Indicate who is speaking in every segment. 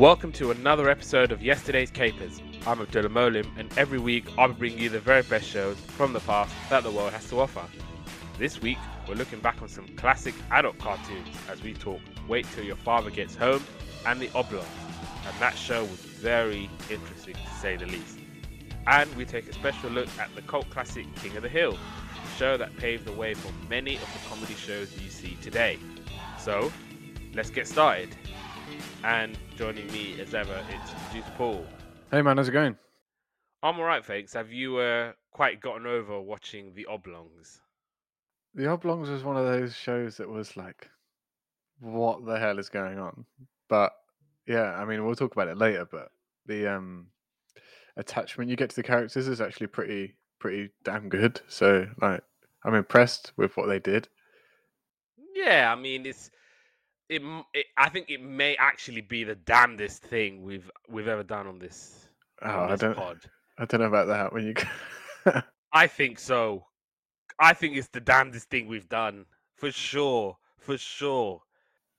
Speaker 1: Welcome to another episode of Yesterday's Capers. I'm Abdullah Molim, and every week I'll be bringing you the very best shows from the past that the world has to offer. This week, we're looking back on some classic adult cartoons as we talk Wait Till Your Father Gets Home and The Oblongs, and that show was very interesting to say the least. And we take a special look at the cult classic King of the Hill, a show that paved the way for many of the comedy shows you see today. So, let's get started. And joining me as ever, it's producer Paul.
Speaker 2: Hey man, how's it going?
Speaker 1: I'm alright, thanks. Have you uh, quite gotten over watching The Oblongs?
Speaker 2: The Oblongs was one of those shows that was like, what the hell is going on? But yeah, I mean, we'll talk about it later. But the um attachment you get to the characters is actually pretty pretty damn good. So like, I'm impressed with what they did.
Speaker 1: Yeah, I mean, it's it, it. I think it may actually be the damnedest thing we've we've ever done on this.
Speaker 2: Oh,
Speaker 1: on
Speaker 2: I don't,
Speaker 1: pod.
Speaker 2: I don't know about that. When you,
Speaker 1: I think so. I think it's the damnedest thing we've done for sure, for sure.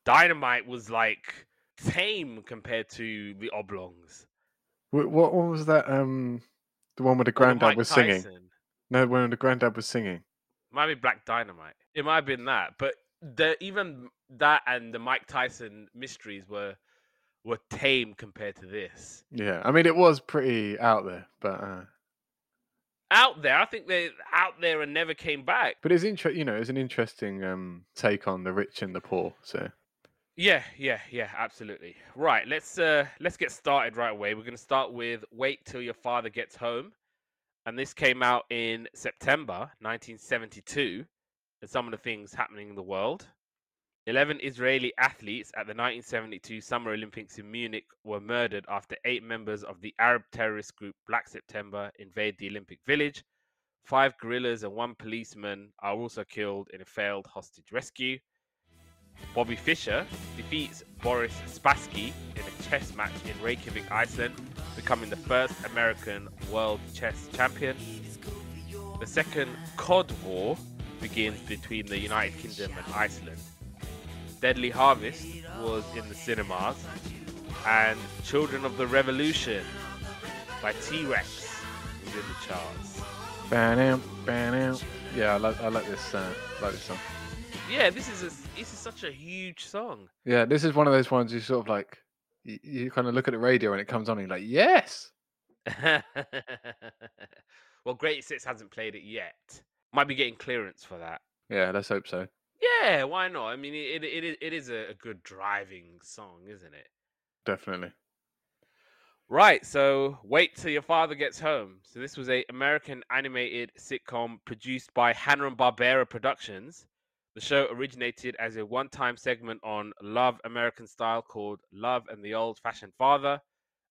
Speaker 1: Dynamite was like tame compared to the Oblongs.
Speaker 2: what, what was that? Um, the one where the granddad was singing. No, when the granddad was singing.
Speaker 1: Might be Black Dynamite. It might have been that, but the even that and the Mike Tyson mysteries were were tame compared to this.
Speaker 2: Yeah, I mean, it was pretty out there, but uh,
Speaker 1: Out there, I think they out there and never came back.
Speaker 2: but it's interesting, You know, it's an interesting um take on the rich and the poor. So
Speaker 1: Yeah, yeah, yeah, absolutely. Right, let's uh let's get started right away. We're gonna start with Wait Till Your Father Gets Home. And this came out in September 1972. And some of the things happening in the world. 11 Israeli athletes at the 1972 Summer Olympics in Munich were murdered after eight members of the Arab terrorist group Black September invade the Olympic Village. Five guerrillas and one policeman are also killed in a failed hostage rescue. Bobby Fischer defeats Boris Spassky in a chess match in Reykjavik, Iceland, becoming the first American world chess champion. The second Cod War begins between the United Kingdom and Iceland. Deadly Harvest was in the cinemas, and Children of the Revolution by T Rex was in the charts.
Speaker 2: Bam, bam. Yeah, I like I like this uh, like this song.
Speaker 1: Yeah, this is a, this is such a huge song.
Speaker 2: Yeah, this is one of those ones you sort of like you, you kind of look at the radio and it comes on and you're like, yes.
Speaker 1: well, Great Six hasn't played it yet. Might be getting clearance for that.
Speaker 2: Yeah, let's hope so.
Speaker 1: Yeah, why not? I mean, it it it, it is a, a good driving song, isn't it?
Speaker 2: Definitely.
Speaker 1: Right, so wait till your father gets home. So this was a American animated sitcom produced by Hanna and Barbera Productions. The show originated as a one-time segment on Love American Style called Love and the Old-Fashioned Father,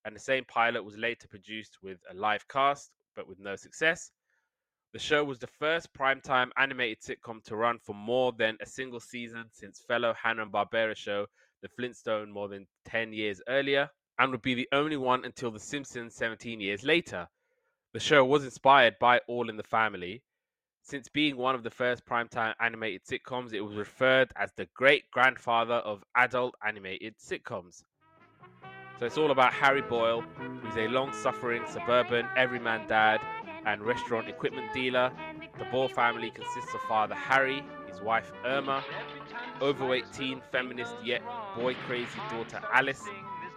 Speaker 1: and the same pilot was later produced with a live cast, but with no success. The show was the first primetime animated sitcom to run for more than a single season since fellow Hanna-Barbera show The Flintstone more than 10 years earlier and would be the only one until The Simpsons 17 years later. The show was inspired by All in the Family. Since being one of the first primetime animated sitcoms, it was referred as the great grandfather of adult animated sitcoms. So it's all about Harry Boyle, who's a long suffering suburban everyman dad and restaurant equipment dealer. The Boyle family consists of father Harry, his wife Irma, overweight teen feminist yet boy crazy daughter Alice,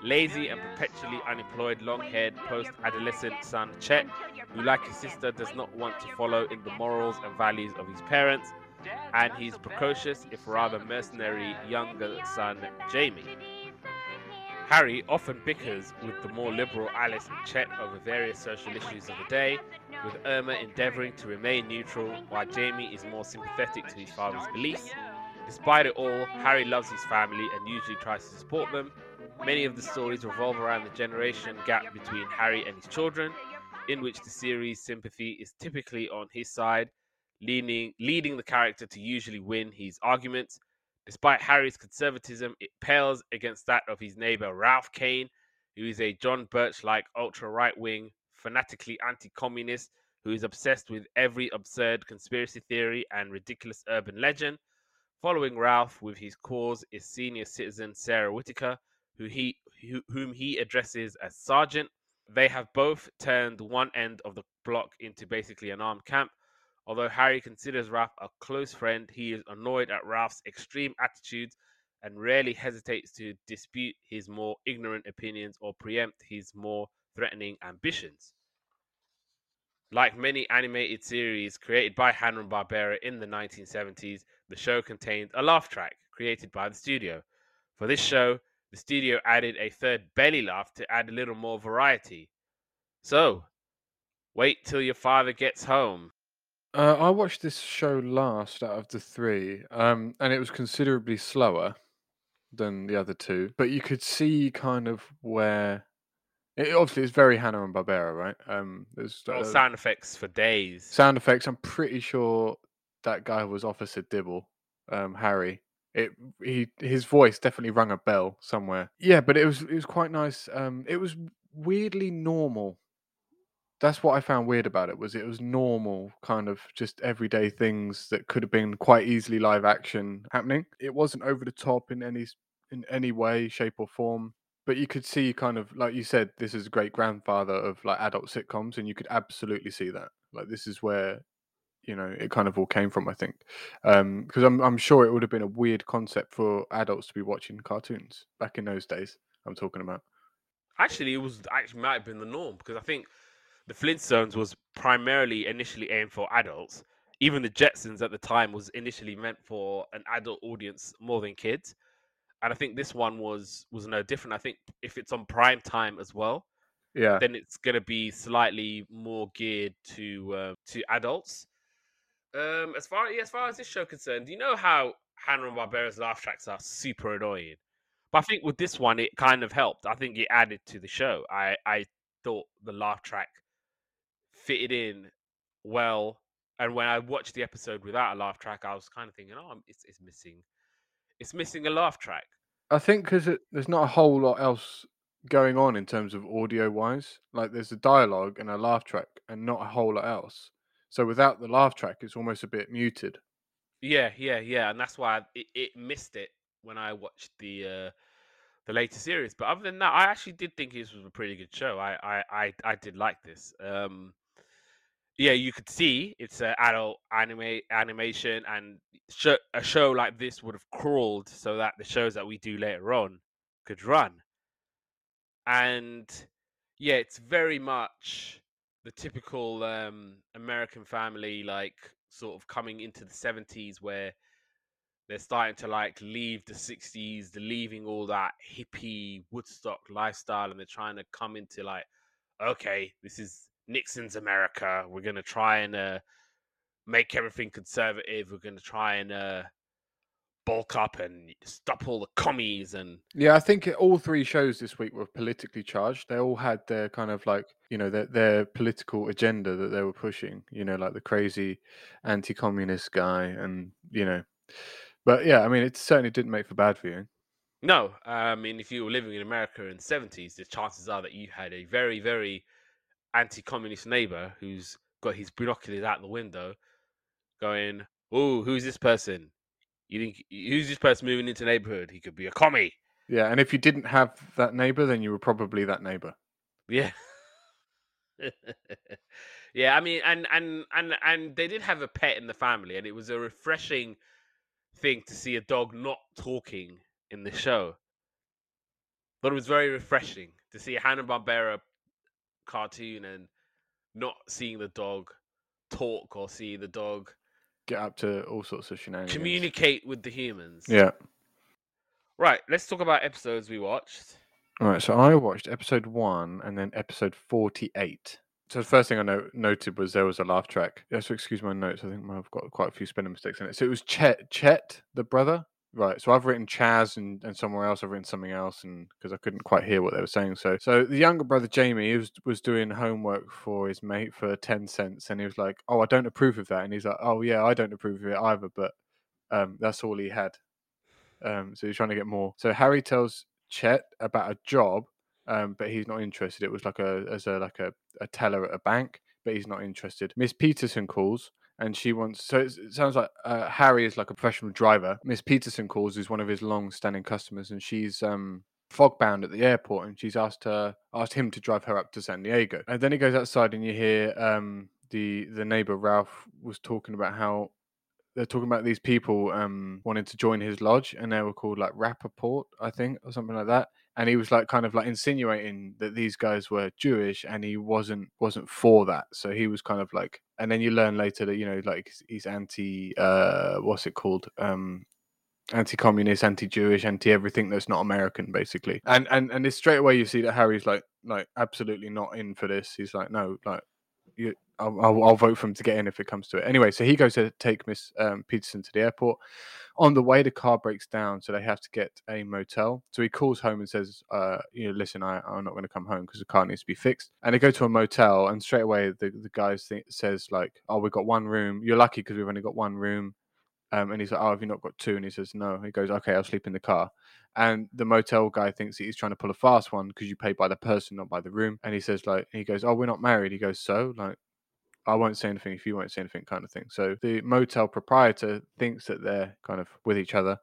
Speaker 1: lazy and perpetually unemployed long haired post adolescent son Chet, who, like his sister, does not want to follow in the morals and values of his parents, and his precocious, if rather mercenary, younger son Jamie. Harry often bickers with the more liberal Alice and Chet over various social issues of the day, with Irma endeavouring to remain neutral, while Jamie is more sympathetic to his father's beliefs. Despite it all, Harry loves his family and usually tries to support them. Many of the stories revolve around the generation gap between Harry and his children, in which the series' sympathy is typically on his side, leaning, leading the character to usually win his arguments. Despite Harry's conservatism, it pales against that of his neighbor Ralph Kane, who is a John Birch like ultra right wing, fanatically anti communist who is obsessed with every absurd conspiracy theory and ridiculous urban legend. Following Ralph with his cause is senior citizen Sarah Whitaker, who he who, whom he addresses as Sergeant. They have both turned one end of the block into basically an armed camp. Although Harry considers Ralph a close friend, he is annoyed at Ralph's extreme attitudes and rarely hesitates to dispute his more ignorant opinions or preempt his more threatening ambitions. Like many animated series created by Hanna-Barbera in the 1970s, the show contained a laugh track created by the studio. For this show, the studio added a third belly laugh to add a little more variety. So, wait till your father gets home.
Speaker 2: Uh, I watched this show last out of the three, um, and it was considerably slower than the other two. But you could see kind of where it, obviously it's very Hanna and Barbera, right? Um, there's uh,
Speaker 1: sound effects for days.
Speaker 2: sound effects. I'm pretty sure that guy was Officer Dibble, um, Harry. It he his voice definitely rang a bell somewhere. Yeah, but it was it was quite nice. Um, it was weirdly normal. That's what I found weird about it was it was normal, kind of just everyday things that could have been quite easily live action happening. It wasn't over the top in any in any way, shape, or form. But you could see kind of like you said, this is a great grandfather of like adult sitcoms, and you could absolutely see that. Like this is where you know it kind of all came from. I think um, because I'm I'm sure it would have been a weird concept for adults to be watching cartoons back in those days. I'm talking about.
Speaker 1: Actually, it was actually might have been the norm because I think the Flintstones was primarily initially aimed for adults. Even the Jetsons at the time was initially meant for an adult audience more than kids. And I think this one was was no different. I think if it's on prime time as well,
Speaker 2: Yeah,
Speaker 1: then it's going to be slightly more geared to uh, to adults. Um, as far yeah, as far as this show concerned, you know how Hanna and Barbera's laugh tracks are super annoying, but I think with this one it kind of helped. I think it added to the show. I I thought the laugh track fitted in well, and when I watched the episode without a laugh track, I was kind of thinking, oh, it's it's missing, it's missing a laugh track.
Speaker 2: I think because there's not a whole lot else going on in terms of audio wise. Like there's a dialogue and a laugh track, and not a whole lot else. So without the laugh track, it's almost a bit muted.
Speaker 1: Yeah, yeah, yeah, and that's why it, it missed it when I watched the uh, the later series. But other than that, I actually did think this was a pretty good show. I I I, I did like this. Um, yeah, you could see it's an adult anime animation, and sh- a show like this would have crawled so that the shows that we do later on could run. And yeah, it's very much the typical um, American family, like sort of coming into the seventies, where they're starting to like leave the 60s they're leaving all that hippie woodstock lifestyle and they're trying to come into like okay this is nixon's america we're going to try and uh, make everything conservative we're going to try and uh, bulk up and stop all the commies and
Speaker 2: Yeah, I think all three shows this week were politically charged. They all had their kind of like you know their their political agenda that they were pushing. You know, like the crazy anti-communist guy, and you know, but yeah, I mean, it certainly didn't make for bad viewing.
Speaker 1: no i mean if you were living in america in the 70s the chances are that you had a very very anti-communist neighbor who's got his binoculars out the window going oh who's this person? You think who's this person moving into the neighborhood? He could be a commie.
Speaker 2: Yeah, and if you didn't have that neighbor, then you were probably that neighbor.
Speaker 1: yeah. Yeah i mean and and and and they did have a pet in the family and it was a refreshing thing to see a dog not talking in the show. But it was very refreshing to see a hanna-barbera cartoon and not seeing the dog talk or see the dog
Speaker 2: Get up to all sorts of shenanigans.
Speaker 1: communicate with the humans
Speaker 2: Yeah.
Speaker 1: right let's talk about episodes we watched
Speaker 2: All right, so I watched episode one and then episode 48. So the first thing I no- noted was there was a laugh track. Yeah, so excuse my notes. I think I've got quite a few spelling mistakes in it. So it was Chet, Chet, the brother. Right. So I've written Chaz and, and somewhere else I've written something else and because I couldn't quite hear what they were saying. So so the younger brother Jamie was was doing homework for his mate for 10 cents and he was like, "Oh, I don't approve of that." And he's like, "Oh, yeah, I don't approve of it either, but um that's all he had." Um so he's trying to get more. So Harry tells Chet about a job um, but he's not interested. It was like a as a like a, a teller at a bank, but he's not interested. Miss Peterson calls and she wants. So it sounds like uh, Harry is like a professional driver. Miss Peterson calls, who's one of his long-standing customers, and she's um fog bound at the airport, and she's asked her asked him to drive her up to San Diego. And then he goes outside, and you hear um, the the neighbor Ralph was talking about how they're talking about these people um, wanting to join his lodge, and they were called like Rappaport, I think, or something like that. And he was like kind of like insinuating that these guys were Jewish, and he wasn't wasn't for that. So he was kind of like, and then you learn later that you know like he's anti, uh, what's it called, um, anti-communist, anti-Jewish, anti-everything that's not American, basically. And and and it's straight away you see that Harry's like like absolutely not in for this. He's like, no, like you, I'll, I'll, I'll, vote for him to get in if it comes to it. Anyway, so he goes to take Miss um, Peterson to the airport. On the way, the car breaks down, so they have to get a motel. So he calls home and says, uh, "You know, listen, I, I'm not going to come home because the car needs to be fixed." And they go to a motel, and straight away the the guy th- says like, "Oh, we've got one room. You're lucky because we've only got one room." Um, and he's like, "Oh, have you not got two? And he says, "No." He goes, "Okay, I'll sleep in the car." And the motel guy thinks he's trying to pull a fast one because you pay by the person, not by the room. And he says, like, he goes, "Oh, we're not married." He goes, "So, like, I won't say anything if you won't say anything, kind of thing. So the motel proprietor thinks that they're kind of with each other.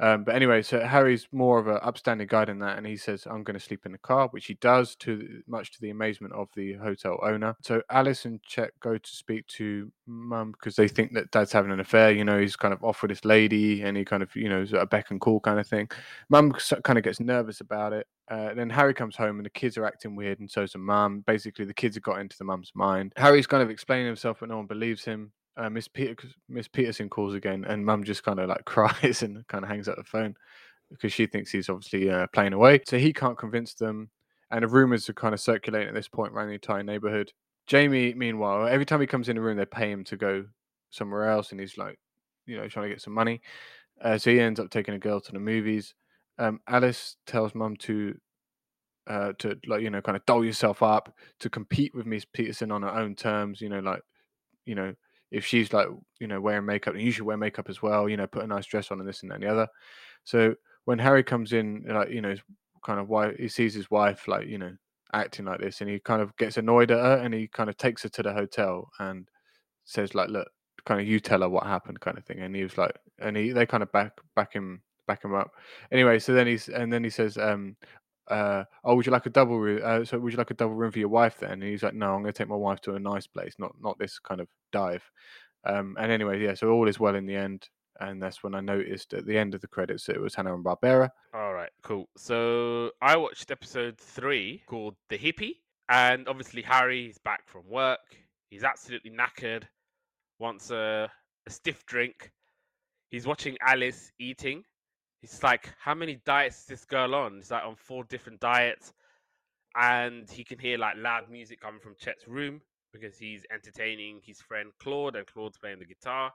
Speaker 2: Um, but anyway, so Harry's more of an upstanding guy than that, and he says, "I'm going to sleep in the car," which he does, to much to the amazement of the hotel owner. So Alice and Chet go to speak to Mum because they think that Dad's having an affair. You know, he's kind of off with this lady, and he kind of, you know, a beck and call kind of thing. Mum kind of gets nervous about it. Uh, then Harry comes home and the kids are acting weird, and so's the mum. Basically, the kids have got into the mum's mind. Harry's kind of explaining himself, but no one believes him uh, Miss Peter Miss Peterson calls again, and Mum just kind of like cries and kind of hangs up the phone because she thinks he's obviously uh, playing away. So he can't convince them, and the rumors are kind of circulating at this point around the entire neighborhood. Jamie, meanwhile, every time he comes in the room, they pay him to go somewhere else, and he's like, you know, trying to get some money. Uh, so he ends up taking a girl to the movies. Um, Alice tells Mum to uh, to like you know kind of doll yourself up to compete with Miss Peterson on her own terms. You know, like you know if she's like you know wearing makeup and you should wear makeup as well you know put a nice dress on and this and that and the other. So when harry comes in like you know kind of why he sees his wife like you know acting like this and he kind of gets annoyed at her and he kind of takes her to the hotel and says like look kind of you tell her what happened kind of thing. And he was like and he they kind of back back him back him up. Anyway so then he's and then he says um uh, oh, would you like a double room? Uh, so would you like a double room for your wife then? And he's like, no, I'm going to take my wife to a nice place, not not this kind of dive. Um, and anyway, yeah, so all is well in the end. And that's when I noticed at the end of the credits that it was Hanna and Barbera.
Speaker 1: All right, cool. So I watched episode three called The Hippie. And obviously, Harry is back from work. He's absolutely knackered, wants a, a stiff drink. He's watching Alice eating He's like, how many diets is this girl on? He's like on four different diets, and he can hear like loud music coming from Chet's room because he's entertaining his friend Claude, and Claude's playing the guitar.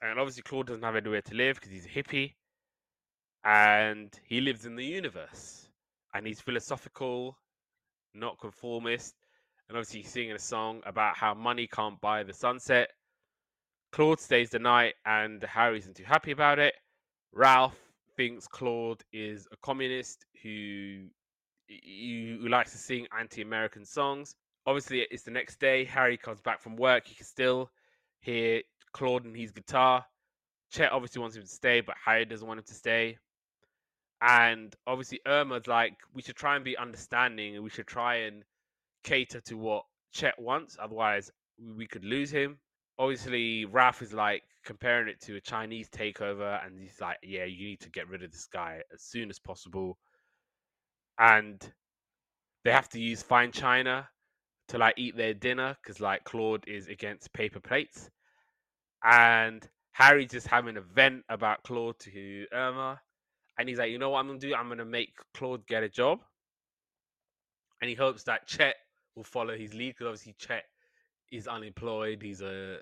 Speaker 1: And obviously, Claude doesn't have anywhere to live because he's a hippie, and he lives in the universe, and he's philosophical, not conformist, and obviously he's singing a song about how money can't buy the sunset. Claude stays the night, and Harry isn't too happy about it. Ralph thinks Claude is a communist who, who likes to sing anti-American songs. Obviously, it's the next day. Harry comes back from work. He can still hear Claude and his guitar. Chet obviously wants him to stay, but Harry doesn't want him to stay. And obviously, Irma's like, we should try and be understanding and we should try and cater to what Chet wants. Otherwise, we could lose him obviously Ralph is like comparing it to a Chinese takeover, and he's like, "Yeah, you need to get rid of this guy as soon as possible." And they have to use fine china to like eat their dinner because like Claude is against paper plates, and Harry's just having a vent about Claude to Irma, and he's like, "You know what I'm gonna do? I'm gonna make Claude get a job." And he hopes that Chet will follow his lead because obviously Chet he's unemployed. He's a,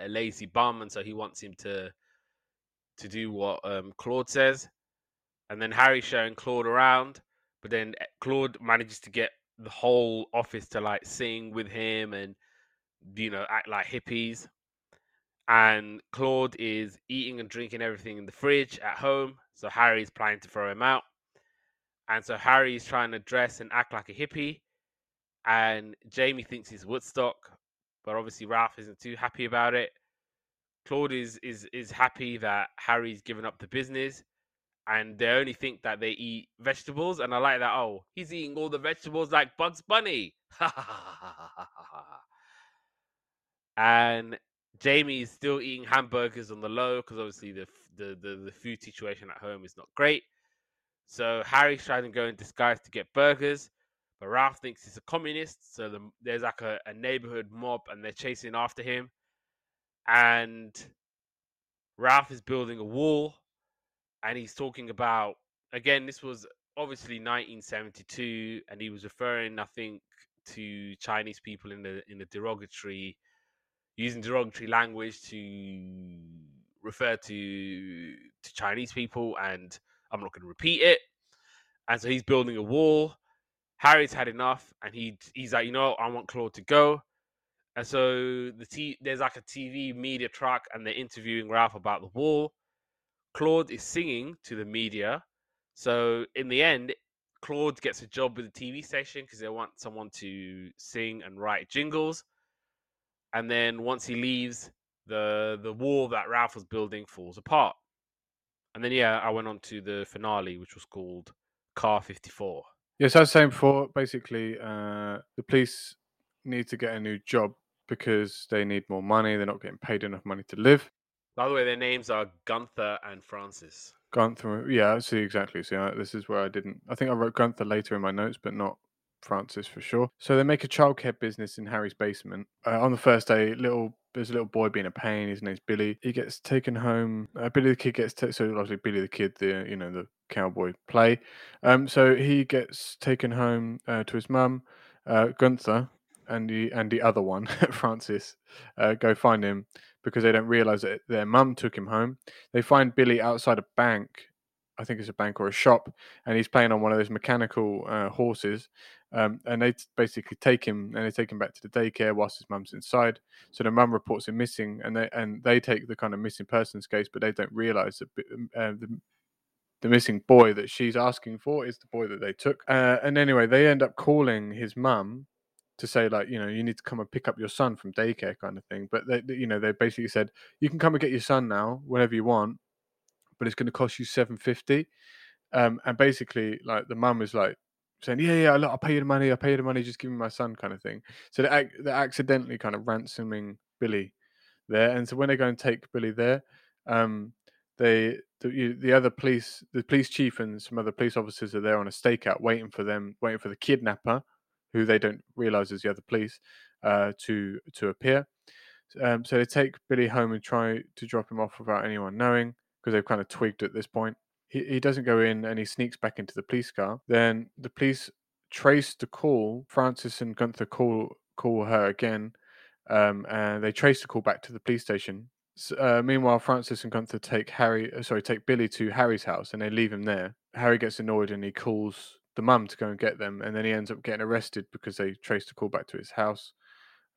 Speaker 1: a, a, lazy bum, and so he wants him to to do what um, Claude says. And then Harry's showing Claude around, but then eh, Claude manages to get the whole office to like sing with him and you know act like hippies. And Claude is eating and drinking everything in the fridge at home, so Harry's planning to throw him out. And so Harry's trying to dress and act like a hippie, and Jamie thinks he's Woodstock, but obviously Ralph isn't too happy about it. Claude is is is happy that Harry's given up the business, and they only think that they eat vegetables. And I like that. Oh, he's eating all the vegetables like Bugs Bunny. and Jamie is still eating hamburgers on the low because obviously the, the, the the food situation at home is not great. So Harry's trying to go in disguise to get burgers, but Ralph thinks he's a communist. So the, there's like a, a neighborhood mob, and they're chasing after him. And Ralph is building a wall, and he's talking about again. This was obviously 1972, and he was referring, I think, to Chinese people in the in the derogatory using derogatory language to refer to to Chinese people, and I'm not going to repeat it. And so he's building a wall. Harry's had enough, and he he's like, you know, I want Claude to go. And so the t- there's like a TV media truck, and they're interviewing Ralph about the wall. Claude is singing to the media. So in the end, Claude gets a job with the TV station because they want someone to sing and write jingles and then once he leaves, the the wall that Ralph was building falls apart. And then yeah, I went on to the finale, which was called Car Fifty Four.
Speaker 2: Yes, I was saying before. Basically, uh, the police need to get a new job because they need more money. They're not getting paid enough money to live.
Speaker 1: By the way, their names are Gunther and Francis.
Speaker 2: Gunther, yeah, I see exactly. See, I, this is where I didn't. I think I wrote Gunther later in my notes, but not Francis for sure. So they make a childcare business in Harry's basement. Uh, on the first day, little there's a little boy being a pain. His name's Billy. He gets taken home. Uh, Billy the kid gets t- so obviously Billy the kid, the you know the cowboy play. Um, so he gets taken home uh, to his mum, uh, Gunther, and the and the other one, Francis, uh, go find him because they don't realize that their mum took him home. They find Billy outside a bank. I think it's a bank or a shop, and he's playing on one of those mechanical uh, horses. Um, and they basically take him and they take him back to the daycare whilst his mum's inside. So the mum reports him missing, and they and they take the kind of missing persons case, but they don't realise that um, uh, the the missing boy that she's asking for is the boy that they took. Uh, and anyway, they end up calling his mum to say like, you know, you need to come and pick up your son from daycare, kind of thing. But they, you know, they basically said you can come and get your son now whenever you want, but it's going to cost you seven fifty. Um, and basically, like the mum is like, saying, "Yeah, yeah, I'll pay you the money. I'll pay you the money. Just give me my son," kind of thing. So they're, they're accidentally kind of ransoming Billy there, and so when they go and take Billy there, um, they the, the other police, the police chief, and some other police officers are there on a stakeout, waiting for them, waiting for the kidnapper, who they don't realize is the other police, uh, to to appear. Um, so they take Billy home and try to drop him off without anyone knowing because they've kind of twigged at this point he, he doesn't go in and he sneaks back into the police car. Then the police trace the call. Francis and Gunther call call her again, um, and they trace the call back to the police station. So, uh, meanwhile, Francis and Gunther take Harry, uh, sorry, take Billy to Harry's house, and they leave him there. Harry gets annoyed and he calls the mum to go and get them, and then he ends up getting arrested because they traced the call back to his house.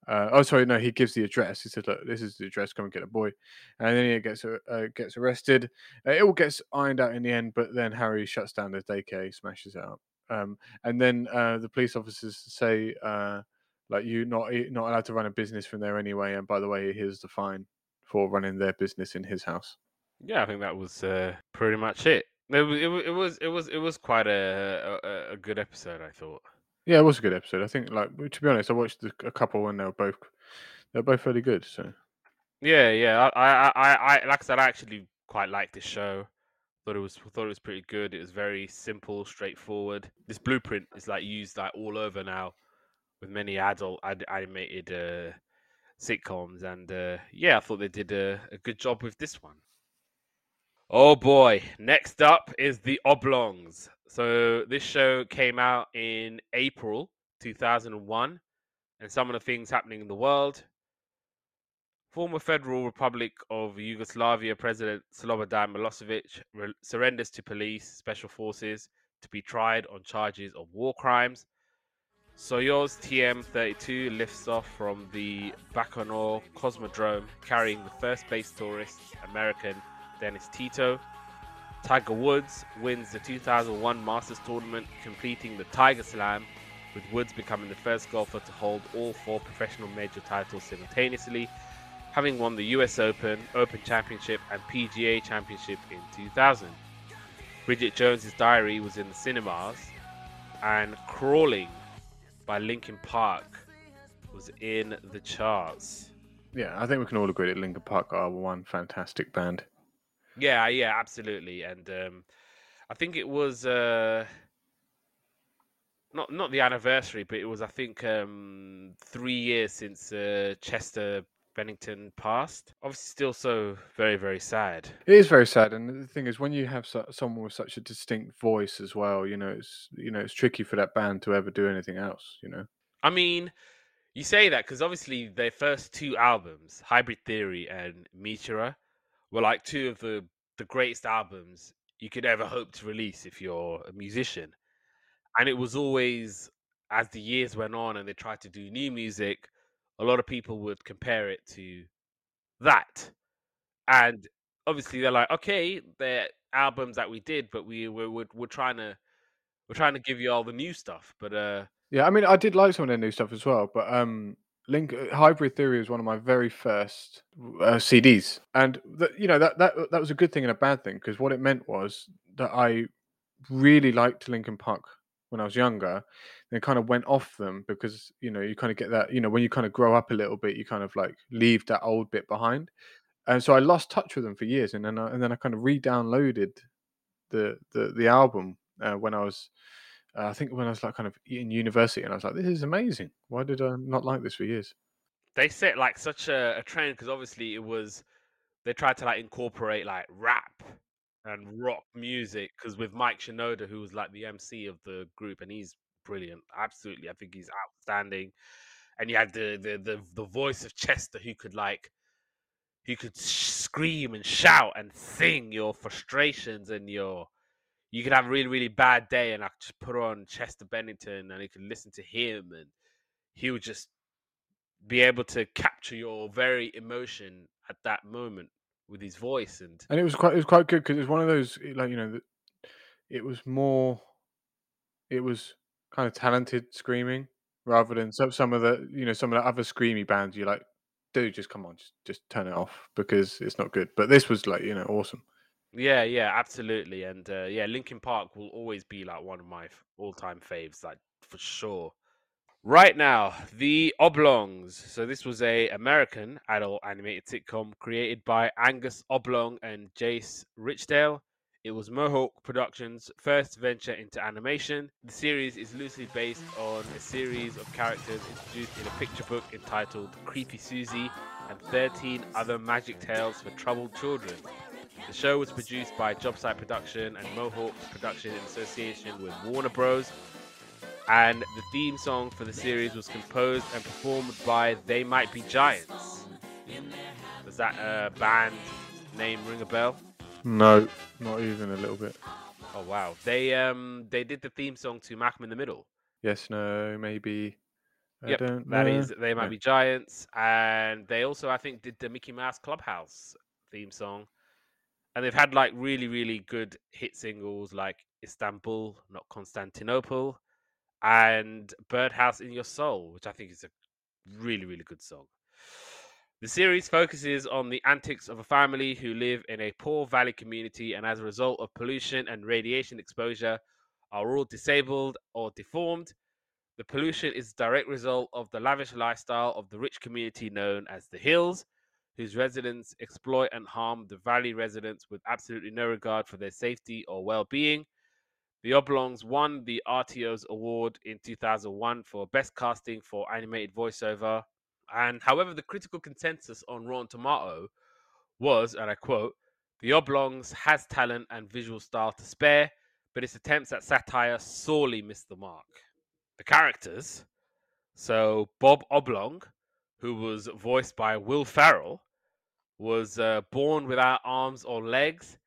Speaker 2: Uh, oh, sorry, no. He gives the address. He says, "Look, this is the address. Come and get a boy." And then he gets uh, gets arrested. Uh, it all gets ironed out in the end, but then Harry shuts down the daycare, smashes it up, um, and then uh, the police officers say, uh, "Like you not not allowed to run a business from there anyway." And by the way, here's the fine for running their business in his house.
Speaker 1: Yeah, I think that was uh, pretty much it. It was, it was it was it was quite a, a, a good episode. I thought.
Speaker 2: Yeah, it was a good episode. I think, like to be honest, I watched a couple and they were both they were both fairly good. So
Speaker 1: yeah, yeah, I, I, I, I like I said, I actually quite liked this show. Thought it was thought it was pretty good. It was very simple, straightforward. This blueprint is like used like all over now with many adult ad- animated uh, sitcoms, and uh, yeah, I thought they did a, a good job with this one. Oh boy! Next up is the Oblongs. So this show came out in April 2001, and some of the things happening in the world. Former Federal Republic of Yugoslavia President Slobodan Milosevic re- surrenders to police special forces to be tried on charges of war crimes. Soyuz TM-32 lifts off from the Baikonur Cosmodrome carrying the first space tourist, American Dennis Tito, Tiger Woods wins the 2001 Masters Tournament, completing the Tiger Slam, with Woods becoming the first golfer to hold all four professional major titles simultaneously, having won the US Open, Open Championship, and PGA Championship in 2000. Bridget Jones's Diary was in the cinemas, and Crawling by Linkin Park was in the charts.
Speaker 2: Yeah, I think we can all agree that Linkin Park are one fantastic band.
Speaker 1: Yeah, yeah, absolutely. And um, I think it was uh, not not the anniversary, but it was I think um, three years since uh, Chester Bennington passed. Obviously, still so very very sad.
Speaker 2: It is very sad, and the thing is, when you have so- someone with such a distinct voice as well, you know, it's you know, it's tricky for that band to ever do anything else. You know,
Speaker 1: I mean, you say that because obviously their first two albums, Hybrid Theory and Meteora, were like two of the the greatest albums you could ever hope to release if you're a musician. And it was always as the years went on and they tried to do new music, a lot of people would compare it to that. And obviously they're like, okay, they're albums that we did, but we we're, we're, we're trying to we're trying to give you all the new stuff. But uh
Speaker 2: yeah, I mean, I did like some of their new stuff as well, but um, Link uh, Hybrid Theory was one of my very first uh, CDs, and you know that that that was a good thing and a bad thing because what it meant was that I really liked Linkin Park when I was younger, and kind of went off them because you know you kind of get that you know when you kind of grow up a little bit, you kind of like leave that old bit behind, and so I lost touch with them for years, and then I, and then I kind of re-downloaded the the the album uh, when I was uh, I think when I was like kind of in university, and I was like, "This is amazing. Why did I not like this for years?"
Speaker 1: They set like such a, a trend because obviously it was they tried to like incorporate like rap and rock music because with Mike Shinoda, who was like the MC of the group, and he's brilliant, absolutely. I think he's outstanding. And you had the the the, the voice of Chester, who could like who could scream and shout and sing your frustrations and your you could have a really, really bad day and I could just put on Chester Bennington and you could listen to him and he would just be able to capture your very emotion at that moment with his voice and
Speaker 2: and it was quite it was quite good because it was one of those like you know it was more it was kind of talented screaming rather than some some of the you know some of the other screamy bands you like dude just come on just just turn it off because it's not good. But this was like you know awesome
Speaker 1: yeah, yeah, absolutely, and uh, yeah, Linkin Park will always be like one of my all-time faves, like for sure. Right now, The Oblongs. So this was a American adult animated sitcom created by Angus Oblong and Jace Richdale. It was Mohawk Productions' first venture into animation. The series is loosely based on a series of characters introduced in a picture book entitled Creepy Susie and 13 Other Magic Tales for Troubled Children. The show was produced by Jobsite Production and Mohawk Production in association with Warner Bros. And the theme song for the series was composed and performed by They Might Be Giants. Does that uh, band name ring a bell?
Speaker 2: No, not even a little bit.
Speaker 1: Oh wow, they um they did the theme song to Malcolm in the Middle.
Speaker 2: Yes, no, maybe.
Speaker 1: I yep, that is They Might Be Giants, and they also I think did the Mickey Mouse Clubhouse theme song and they've had like really really good hit singles like Istanbul, not Constantinople, and Birdhouse in Your Soul, which I think is a really really good song. The series focuses on the antics of a family who live in a poor valley community and as a result of pollution and radiation exposure are all disabled or deformed. The pollution is a direct result of the lavish lifestyle of the rich community known as the Hills, whose residents exploit and harm the valley residents with absolutely no regard for their safety or well being. The Oblongs won the Artios award in 2001 for Best Casting for Animated Voiceover. And however, the critical consensus on Rotten Tomato was, and I quote, The Oblongs has talent and visual style to spare, but its attempts at satire sorely missed the mark. The characters, so Bob Oblong, who was voiced by Will Ferrell, was uh, born without arms or legs,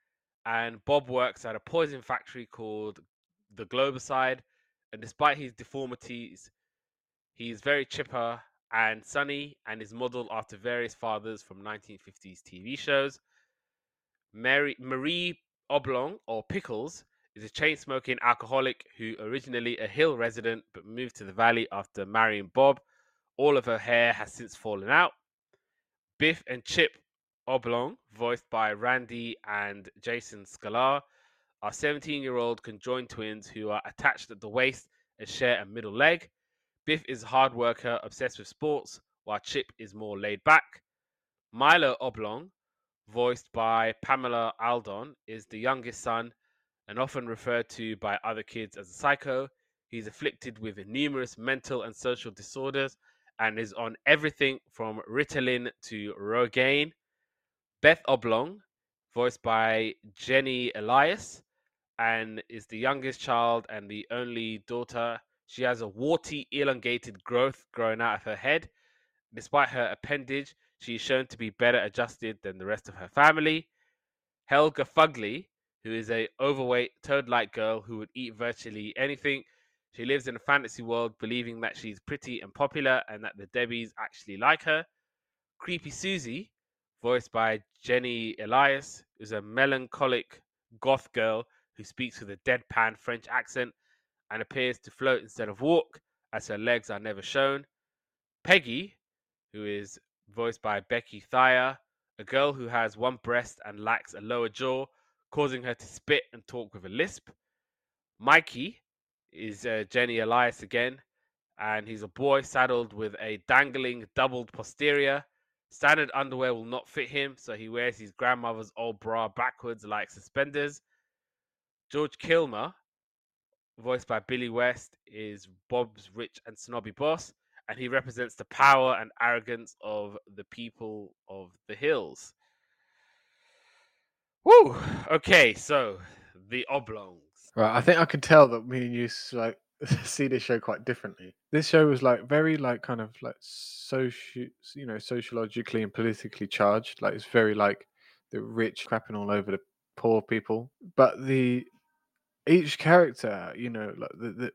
Speaker 1: and Bob works at a poison factory called the Globocide. And despite his deformities, he's very chipper and sunny, and is modeled after various fathers from 1950s TV shows. Mary Marie Oblong, or Pickles, is a chain smoking alcoholic who originally a hill resident but moved to the valley after marrying Bob. All of her hair has since fallen out. Biff and Chip Oblong, voiced by Randy and Jason Sklar, are 17 year old conjoined twins who are attached at the waist and share a middle leg. Biff is a hard worker, obsessed with sports, while Chip is more laid back. Milo Oblong, voiced by Pamela Adlon, is the youngest son and often referred to by other kids as a psycho. He's afflicted with numerous mental and social disorders and is on everything from Ritalin to Rogaine. Beth Oblong, voiced by Jeannie Elias, and is the youngest child and the only daughter. She has a warty, elongated growth growing out of her head. Despite her appendage, she is shown to be better adjusted than the rest of her family. Helga Fugly, who is a overweight toad-like girl who would eat virtually anything. She lives in a fantasy world believing that she's pretty and popular and that the Debbies actually like her. Creepy Susie, voiced by Jeannie Elias, who's a melancholic goth girl who speaks with a deadpan French accent and appears to float instead of walk, as her legs are never shown. Peggy, who is voiced by Becky Thyre, a girl who has one breast and lacks a lower jaw, causing her to spit and talk with a lisp. Mikey is uh, Jeannie Elias again, and he's a boy saddled with a dangling doubled posterior. Standard underwear will not fit him, so he wears his grandmother's old bra backwards like suspenders. George Klimer, voiced by Billy West, is Bob's rich and snobby boss, and he represents the power and arrogance of the people of the hills. Woo! Okay, so the oblongs.
Speaker 2: Right, I think I can tell that me and you like see this show quite differently. This show was like very like kind of like social, you know, sociologically and politically charged. Like it's very like the rich crapping all over the poor people, but the each character, you know, like the, the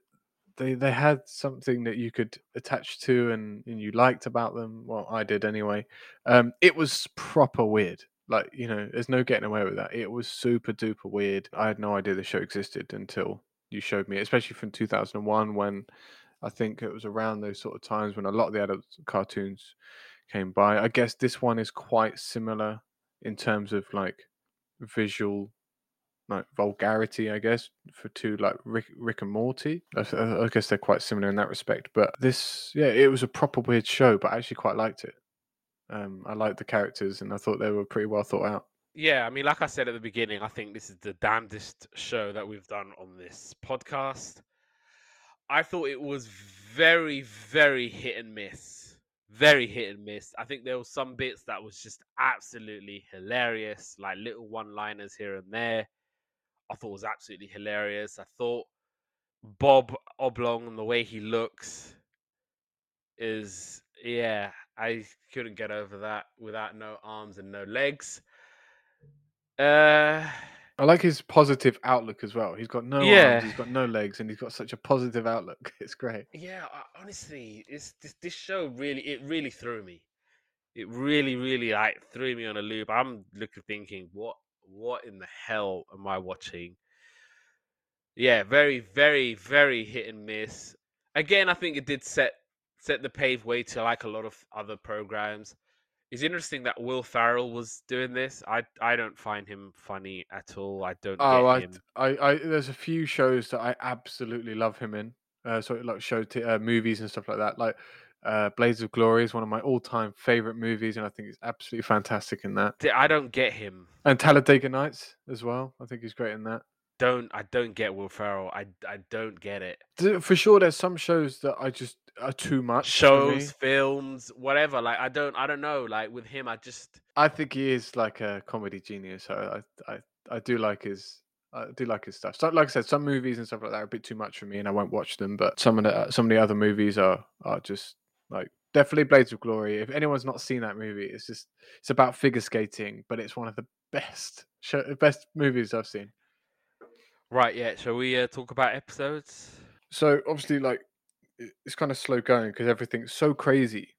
Speaker 2: they they had something that you could attach to and, and you liked about them. Well, I did anyway. Um, it was proper weird. Like you know, there's no getting away with that. It was super duper weird. I had no idea the show existed until you showed me, especially from 2001 when I think it was around those sort of times when a lot of the adult cartoons came by. I guess this one is quite similar in terms of like visual like vulgarity, I guess, for two like Rick, Rick and Morty. I, I guess they're quite similar in that respect. But this, yeah, it was a proper weird show, but I actually quite liked it. Um, I liked the characters, and I thought they were pretty well thought out.
Speaker 1: Yeah, I mean, like I said at the beginning, I think this is the damnedest show that we've done on this podcast. I thought it was very, very hit and miss. Very hit and miss. I think there was some bits that was just absolutely hilarious, like little one-liners here and there. I thought was absolutely hilarious. I thought Bob Oblong and the way he looks is yeah, I couldn't get over that without no arms and no legs. Uh
Speaker 2: I like his positive outlook as well. He's got no
Speaker 1: Yeah.
Speaker 2: arms, he's got no legs, and he's got such a positive outlook. It's great.
Speaker 1: yeah, I, honestly, it's this this show really it really threw me. It really, really like threw me on a loop. I'm looking thinking, what what in the hell am I watching? Yeah, very, very, very hit and miss. Again, I think it did set set the pave way to like a lot of other programs. It's interesting that Will Ferrell was doing this. I I don't find him funny at all. I don't
Speaker 2: Oh,
Speaker 1: get
Speaker 2: I. I, I, there's a few shows that I absolutely love him in. Uh, so like show t- uh, movies and stuff like that. Like uh, Blades of Glory is one of my all-time favorite movies, and I think he's absolutely fantastic in that.
Speaker 1: I don't get him.
Speaker 2: And Talladega Nights as well. I think he's great in that.
Speaker 1: Don't I don't get Will Ferrell. I I don't get it.
Speaker 2: For sure, there's some shows that I just are too much.
Speaker 1: Shows, films, whatever. Like I don't I don't know. Like with him, I just
Speaker 2: I think he is like a comedy genius. So I, I, I do like his. I do like his stuff. So, like I said, some movies and stuff like that are a bit too much for me, and I won't watch them. But some of the uh, some of the other movies are are just like definitely Blades of Glory. If anyone's not seen that movie, it's just it's about figure skating, but it's one of the best show, best movies I've seen.
Speaker 1: Right. Yeah. Shall we uh, talk about episodes?
Speaker 2: So obviously, like it's kind of slow going because everything's so crazy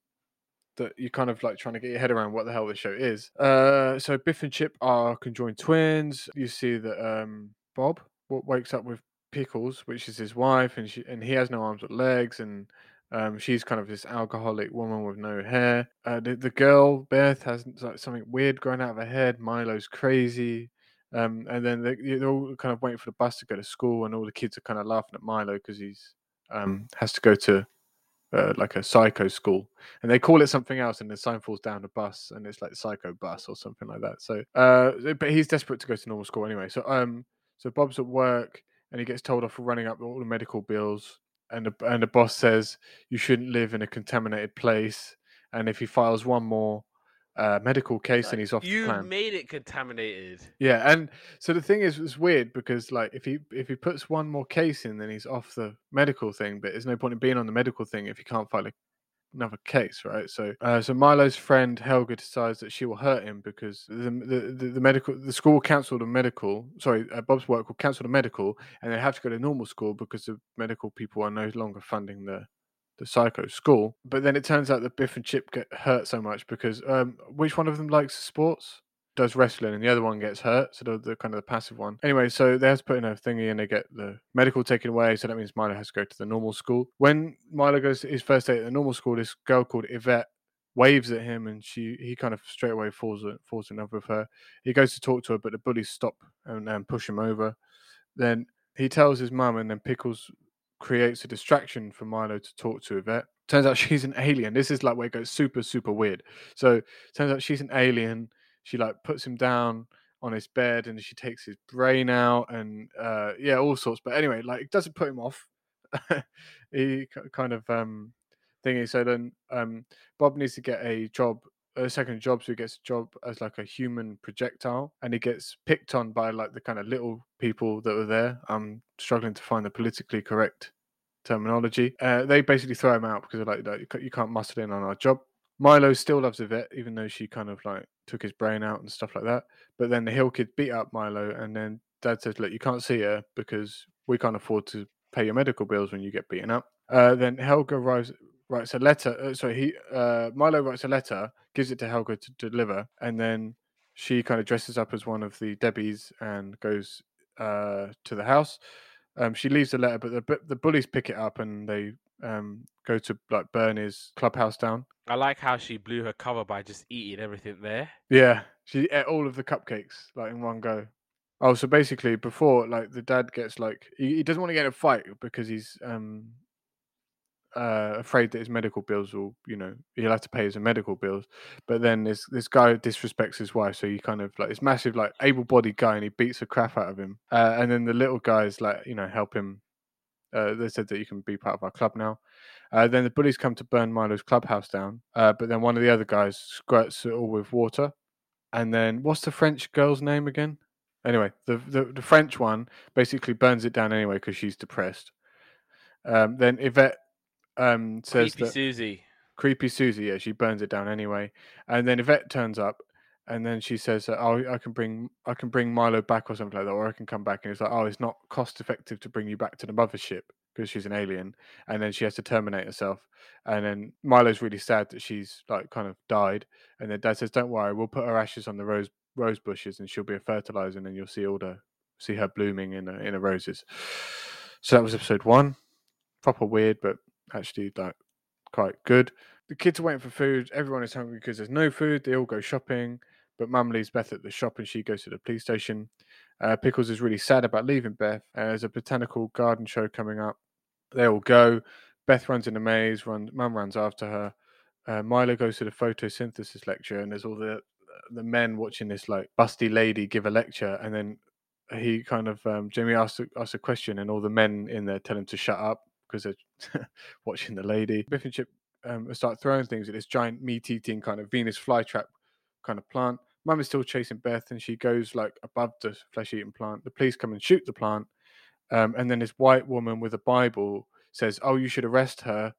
Speaker 2: that you're kind of like trying to get your head around what the hell this show is. Uh, so Biff and Chip are conjoined twins. You see that um, Bob wakes up with Pickles, which is his wife, and she and he has no arms or legs, and um, she's kind of this alcoholic woman with no hair. Uh, the, the girl Beth has like something weird growing out of her head. Milo's crazy. Um, and then they, they're all kind of waiting for the bus to go to school, and all the kids are kind of laughing at Milo because he's um, has to go to uh, like a psycho school, and they call it something else, and the sign falls down the bus, and it's like psycho bus or something like that. So, uh, but he's desperate to go to normal school anyway. So, um, so Bob's at work, and he gets told off for running up all the medical bills, and the, and the boss says you shouldn't live in a contaminated place, and if he files one more uh, medical case, and he's off
Speaker 1: you
Speaker 2: the plan.
Speaker 1: made it contaminated.
Speaker 2: Yeah, and so the thing is, it's weird because like if he if he puts one more case in, then he's off the medical thing. But there's no point in being on the medical thing if you can't file a, another case, right? So, uh, so Milo's friend Helga decides that she will hurt him because the the, the, the medical the school will cancel the medical. Sorry, uh, Bob's work will cancel the medical, and they have to go to normal school because the medical people are no longer funding the the psycho school. But then it turns out that Biff and Chip get hurt so much because um, which one of them likes sports? Does wrestling, and the other one gets hurt, so the, the kind of the passive one. Anyway, so they have to put in a thingy, and they get the medical taken away. So that means Milo has to go to the normal school. When Milo goes to his first day at the normal school, this girl called Yvette waves at him, and she he kind of straight away falls falls in love with her. He goes to talk to her, but the bullies stop and, and push him over. Then he tells his mum, and then Pickles creates a distraction for Milo to talk to Yvette. Turns out she's an alien. This is like where it goes super, super weird. So turns out she's an alien. She like puts him down on his bed and she takes his brain out and uh yeah, all sorts. But anyway, like it doesn't put him off. he kind of um thingy. So then um Bob needs to get a job a second job, so he gets a job as like a human projectile, and he gets picked on by like the kind of little people that were there. I'm struggling to find the politically correct terminology. Uh, they basically throw him out because they're like, you can't muscle in on our job. Milo still loves Yvette, even though she kind of like took his brain out and stuff like that. But then the Hill kid beat up Milo, and then Dad says, "Look, you can't see her because we can't afford to pay your medical bills when you get beaten up." Uh, then Helga arrives, writes a letter. Uh, so he uh, Milo writes a letter, gives it to Helga to deliver, and then she kind of dresses up as one of the Debbies and goes uh, to the house. Um, she leaves the letter, but the the bullies pick it up and they um, go to like burn his clubhouse down.
Speaker 1: I like how she blew her cover by just eating everything there.
Speaker 2: Yeah, she ate all of the cupcakes like in one go. Oh, so basically, before like the dad gets like he, he doesn't want to get in a fight because he's um uh, afraid that his medical bills will, you know, he'll have to pay his medical bills. But then this this guy disrespects his wife, so he kind of like this massive, like able-bodied guy, and he beats the crap out of him. Uh, and then the little guys like, you know, help him. Uh, they said that you can be part of our club now. Uh, then the bullies come to burn Milo's clubhouse down. Uh, but then one of the other guys squirts it all with water. And then what's the French girl's name again? Anyway, the the, the French one basically burns it down anyway because she's depressed. Um, then Yvette um, says
Speaker 1: Creepy
Speaker 2: that
Speaker 1: Susie.
Speaker 2: creepy Susie, yeah, she burns it down anyway. And then Yvette turns up, and then she says, that, "Oh, I can bring, I can bring Milo back or something like that, or I can come back." And it's like, "Oh, it's not cost effective to bring you back to the mothership because she's an alien." And then she has to terminate herself. And then Milo's really sad that she's like kind of died. And then Dad says, "Don't worry, we'll put her ashes on the rose rose bushes, and she'll be a fertilizer, and then you'll see all the see her blooming in the, in the roses." So that was episode one. Proper weird, but actually like quite good. The kids are waiting for food. Everyone is hungry because there's no food. They all go shopping, but Mum leaves Beth at the shop and she goes to the police station. Uh, Pickles is really sad about leaving Beth. Uh, there's a botanical garden show coming up. They all go. Beth runs in a maze. Run, Mum runs after her. Uh, Milo goes to the photosynthesis lecture, and there's all the the men watching this like busty lady give a lecture, and then he kind of um, Jimmy asks asks a question, and all the men in there tell him to shut up because they're watching the lady. Biff and Chip um, start throwing things at this giant meat eating kind of Venus flytrap kind of plant. Mum is still chasing Beth and she goes like above the flesh eating plant. The police come and shoot the plant. Um, and then this white woman with a Bible says, Oh, you should arrest her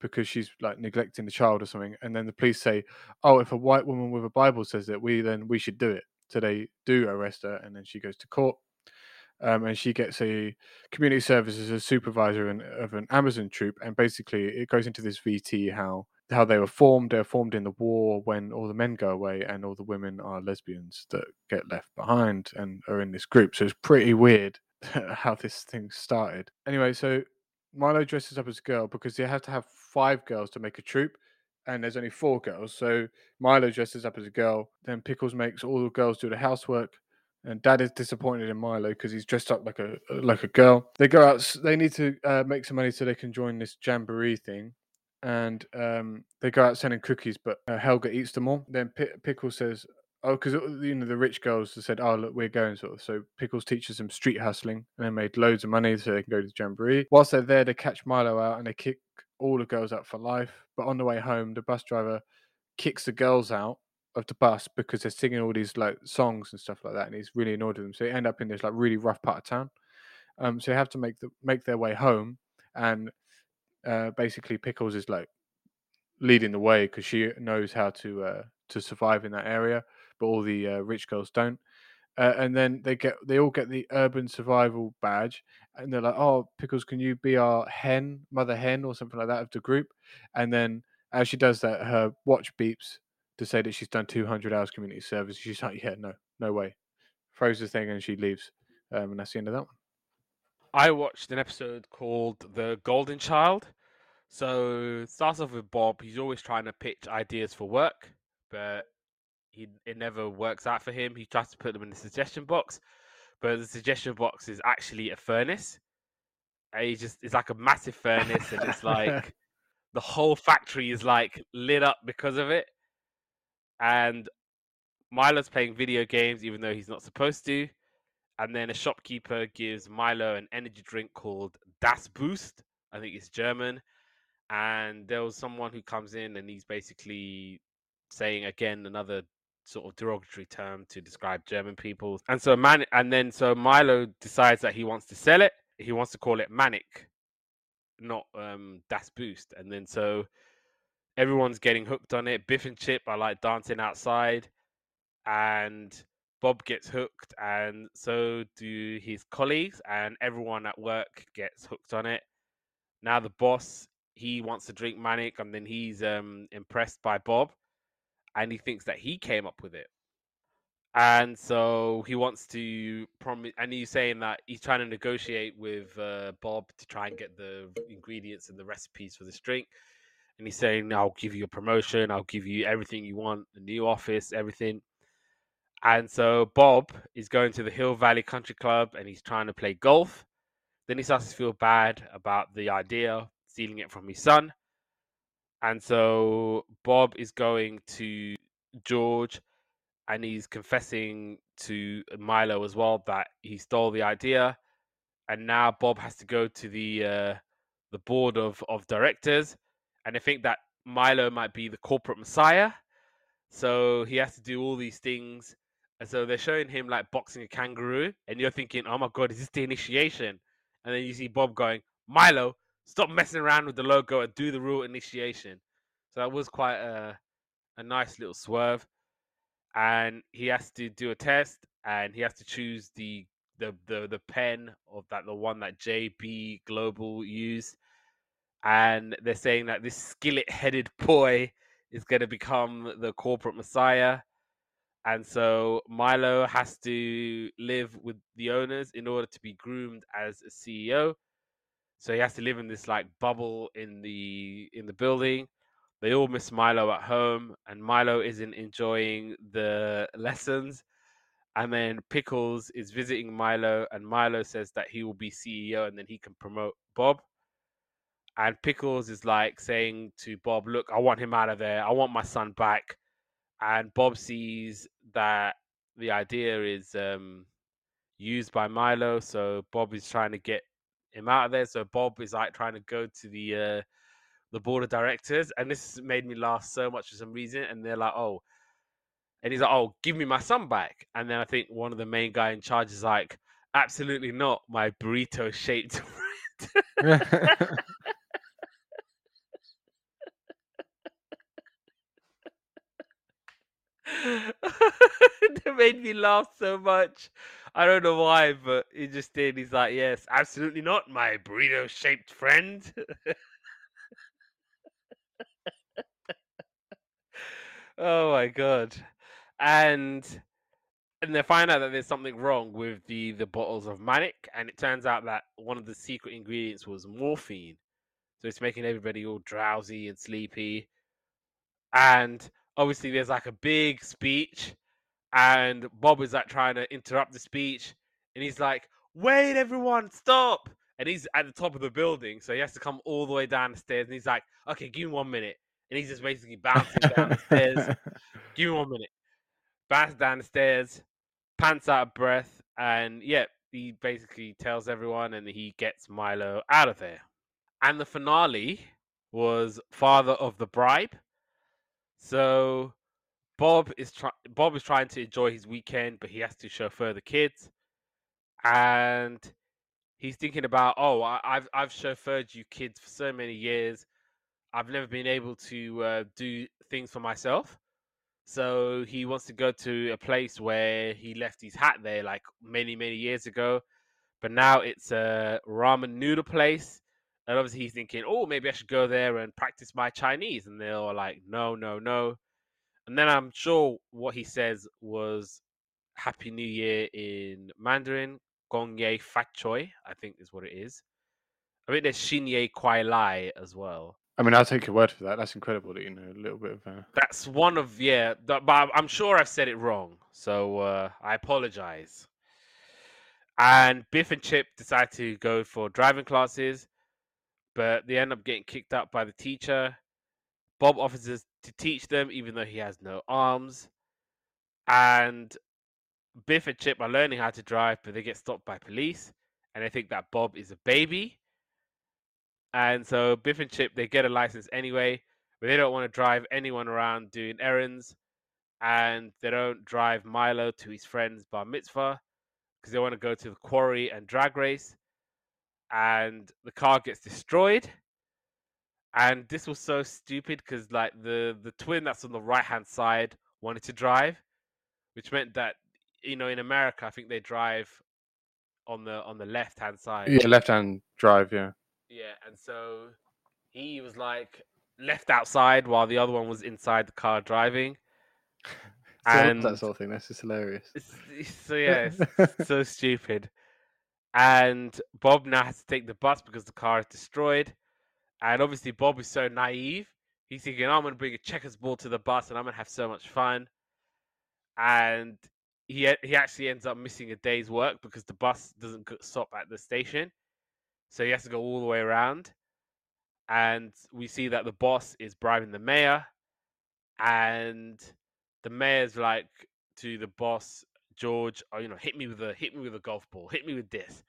Speaker 2: because she's like neglecting the child or something. And then the police say, Oh, if a white woman with a Bible says that, we then we should do it. So they do arrest her and then she goes to court um, and she gets a community service as a supervisor in, of an Amazon troop, and basically it goes into this VT how how they were formed. They're formed in the war when all the men go away and all the women are lesbians that get left behind and are in this group. So it's pretty weird how this thing started. Anyway, so Milo dresses up as a girl because they have to have five girls to make a troop, and there's only four girls. So Milo dresses up as a girl. Then Pickles makes all the girls do the housework and Dad is disappointed in Milo because he's dressed up like a like a girl. They go out. They need to uh, make some money so they can join this jamboree thing, and um, they go out selling cookies. But uh, Helga eats them all. Then P- Pickle says, "Oh, because you know the rich girls said, oh look, we're going sort of." So Pickles teaches them street hustling, and they made loads of money so they can go to the jamboree. Whilst they're there, they catch Milo out and they kick all the girls out for life. But on the way home, the bus driver kicks the girls out of the bus because they're singing all these like songs and stuff like that, and he's really annoyed with them. So they end up in this like really rough part of town. Um, so they have to make the make their way home, and uh, basically Pickles is like leading the way because she knows how to uh, to survive in that area, but all the uh, rich girls don't. Uh, and then they get they all get the urban survival badge, and they're like, "Oh, Pickles, can you be our hen, mother hen, or something like that of the group?" And then as she does that, her watch beeps to say that she's done 200 hours community service. She's like, "Yeah, no, no way." Throws the thing and she leaves, um, and that's the end of that one.
Speaker 1: I watched an episode called The Golden Child. So it starts off with Bob. He's always trying to pitch ideas for work, but he it never works out for him. He tries to put them in the suggestion box, but the suggestion box is actually a furnace. And he just it's like a massive furnace, and it's like the whole factory is like lit up because of it. And Milo's playing video games even though he's not supposed to. And then a shopkeeper gives Milo an energy drink called Das Boost. I think it's German. And there was someone who comes in and he's basically saying again another sort of derogatory term to describe German people. And so man and then so Milo decides that he wants to sell it. He wants to call it Manic, not um Das Boost. And then so everyone's getting hooked on it. Biff and Chip are like dancing outside and Bob gets hooked and so do his colleagues and everyone at work gets hooked on it. Now the boss he wants to drink Manic and then he's um impressed by Bob and he thinks that he came up with it. And so he wants to promise, and he's saying that he's trying to negotiate with uh, Bob to try and get the ingredients and the recipes for this drink. And he's saying, I'll give you a promotion, I'll give you everything you want, the new office, everything. And so Bob is going to the Hill Valley Country Club and he's trying to play golf. Then he starts to feel bad about the idea, stealing it from his son. And so Bob is going to George and he's confessing to Milo as well that he stole the idea. And now Bob has to go to the uh, the board of, of directors and they think that Milo might be the corporate messiah. So he has to do all these things. And so they're showing him like boxing a kangaroo, and you're thinking, oh my god, is this the initiation? And then you see Bob going, Milo, stop messing around with the logo and do the real initiation. So that was quite a a nice little swerve. And he has to do a test and he has to choose the the the, the pen of that the one that JB Global used. And they're saying that this skillet headed boy is gonna become the corporate messiah. And so Milo has to live with the owners in order to be groomed as a CEO so he has to live in this like bubble in the in the building. They all miss Milo at home, and Milo isn't enjoying the lessons. And then Pickles is visiting Milo, and Milo says that he will be CEO and then he can promote Bob. And Pickles is like saying to Bob, Look, I want him out of there. I want my son back. And Bob sees that the idea is um, used by Milo. So Bob is trying to get him out of there. So Bob is like trying to go to the uh, the board of directors, and this made me laugh so much for some reason. And they're like, "Oh," and he's like, "Oh, give me my son back." And then I think one of the main guy in charge is like, "Absolutely not, my burrito shaped." that made me laugh so much. I don't know why, but he just did. He's like, yes, absolutely not, my burrito shaped friend. oh my god. And and they find out that there's something wrong with the the bottles of manic, and it turns out that one of the secret ingredients was morphine. So it's making everybody all drowsy and sleepy. And obviously there's like a big speech and Bob is like trying to interrupt the speech, and he's like, "Wait, everyone, stop!" And he's at the top of the building, so he has to come all the way down the stairs. And he's like, "Okay, give me one minute," and he's just basically bouncing down the stairs. Give me one minute. Bounce down the stairs, pants out of breath, and yeah, he basically tells everyone, and he gets Milo out of there. And the finale was Father of the Bribe. So Bob is trying. Bob is trying to enjoy his weekend, but he has to chauffeur the kids, and he's thinking about, oh, I- I've I've chauffeured you kids for so many years. I've never been able to uh, do things for myself. So he wants to go to a place where he left his hat there like many, many years ago. But now it's a ramen noodle place. And obviously he's thinking, oh, maybe I should go there and practice my Chinese. And they're all like, no, no, no. And then I'm sure what he says was Happy New Year in Mandarin. Gong Ye Fat Choi, I think is what it is. I think there's Xin Ye Kwai Lai as well.
Speaker 2: I mean, I'll take your word for that. That's incredible that you know a little bit of. Uh...
Speaker 1: That's one of yeah, but I'm- I'm sure I've said it wrong, so uh, I apologize. And Biff and Chip decide to go for driving classes, but they end up getting kicked out by the teacher. Bob offers to teach them, even though he has no arms. And Biff and Chip are learning how to drive, but they get stopped by police, and they think that Bob is a baby. And so Biff and Chip they get a license anyway, but they don't want to drive anyone around doing errands, and they don't drive Milo to his friend's bar mitzvah because they want to go to the quarry and drag race, and the car gets destroyed. And this was so stupid because like the the twin that's on the right hand side wanted to drive, which meant that you know in America I think they drive on the on the left hand side.
Speaker 2: Yeah, left-hand drive. Yeah.
Speaker 1: Yeah, and so he was like left outside while the other one was inside the car driving. And-
Speaker 2: that sort of thing. That's just hilarious.
Speaker 1: It's, so yeah, it's so stupid. And Bob now has to take the bus because the car is destroyed. And obviously, Bob is so naive. He's thinking, I'm going to bring a checkers ball to the bus and I'm going to have so much fun. And he he actually ends up missing a day's work because the bus doesn't stop at the station. So he has to go all the way around. And we see that the boss is bribing the mayor. And the mayor's like to the boss, George, oh, you know, hit me with a hit me with a golf ball, hit me with this.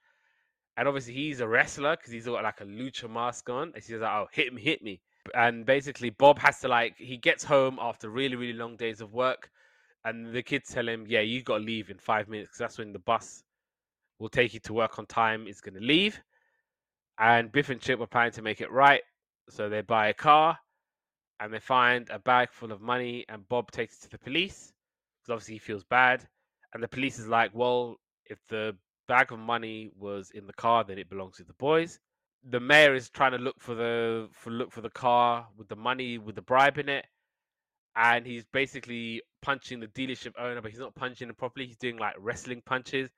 Speaker 1: And obviously he's a wrestler because he's got like a lucha mask on. And she's like, oh, hit me, hit me. And basically Bob has to like he gets home after really, really long days of work. And the kids tell him, yeah, you got to leave in five minutes because that's when the bus will take you to work on time is going to leave. And Biff and Chip were planning to make it right. So they buy a car and they find a bag full of money. And Bob takes it to the police because obviously he feels bad. And the police is like, well, if the bag of money was in the car, then it belongs to the boys. The mayor is trying to look for the for look for the car with the money with the bribe in it, and he's basically punching the dealership owner, but he's not punching him properly. He's doing like wrestling punches,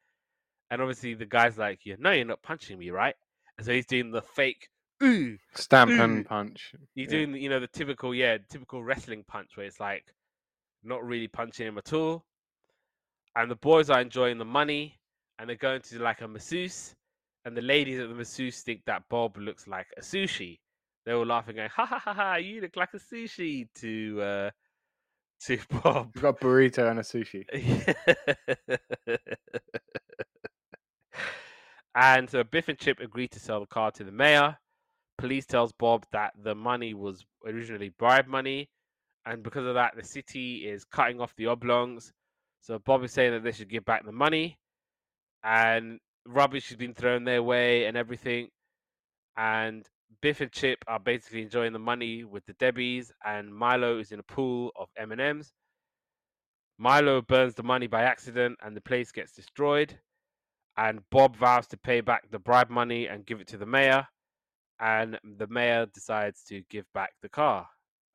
Speaker 1: and obviously the guy's like, "Yeah, no, you're not punching me, right?" And so he's doing the fake ooh.
Speaker 2: Stamp
Speaker 1: Ooh.
Speaker 2: and punch.
Speaker 1: He's
Speaker 2: Yeah.
Speaker 1: doing, you know, the typical, yeah, typical wrestling punch where it's like not really punching him at all. And the boys are enjoying the money and they're going to like a masseuse. And the ladies at the masseuse think that Bob looks like a sushi. They were laughing, going, ha ha ha ha, you look like a sushi to uh to Bob.
Speaker 2: We've got burrito and a sushi.
Speaker 1: and so Biff and Chip agree to sell the car to the mayor. Police tells Bob that the money was originally bribe money, and because of that, the city is cutting off the oblongs. So Bob is saying that they should give back the money, and rubbish has been thrown their way and everything. And Biff and Chip are basically enjoying the money with the Debbies, and Milo is in a pool of M and M's. Milo burns the money by accident, and the place gets destroyed. And Bob vows to pay back the bribe money and give it to the mayor. And the mayor decides to give back the car,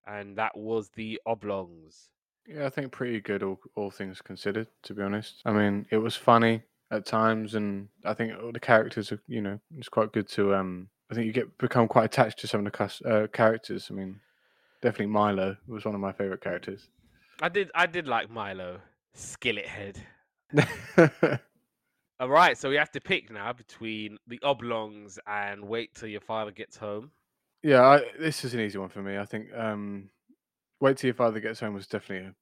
Speaker 1: and that was the oblongs.
Speaker 2: Yeah, I think pretty good, all, all things considered. To be honest, I mean, it was funny at times, and I think all the characters are, you know, it's quite good to. um I think you get become quite attached to some of the cus- uh, characters. I mean, definitely Milo was one of my favorite characters.
Speaker 1: I did, I did like Milo. Skillet head. All right, so we have to pick now between the oblongs and wait till your father gets home.
Speaker 2: yeah, I, this is an easy one for me. I think um, wait till your father gets home was definitely a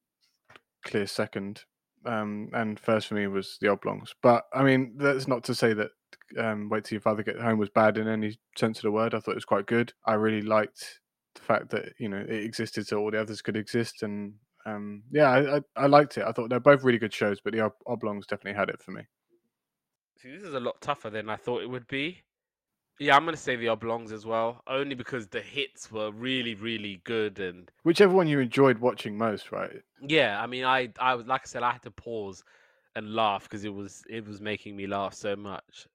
Speaker 2: clear second, um, and first for me was the oblongs. But I mean, that's not to say that um, wait till your father gets home was bad in any sense of the word. I thought it was quite good. I really liked the fact that you know it existed so all the others could exist, and um, yeah, I, I, I liked it. I thought they're both really good shows, but the ob- oblongs definitely had it for me.
Speaker 1: See, this is a lot tougher than I thought it would be. Yeah, I'm gonna say the oblongs as well, only because the hits were really, really good, and
Speaker 2: Whichever one you enjoyed watching most, right?
Speaker 1: yeah, I mean, I, I was like I said, I had to pause and laugh because it was, it was making me laugh so much.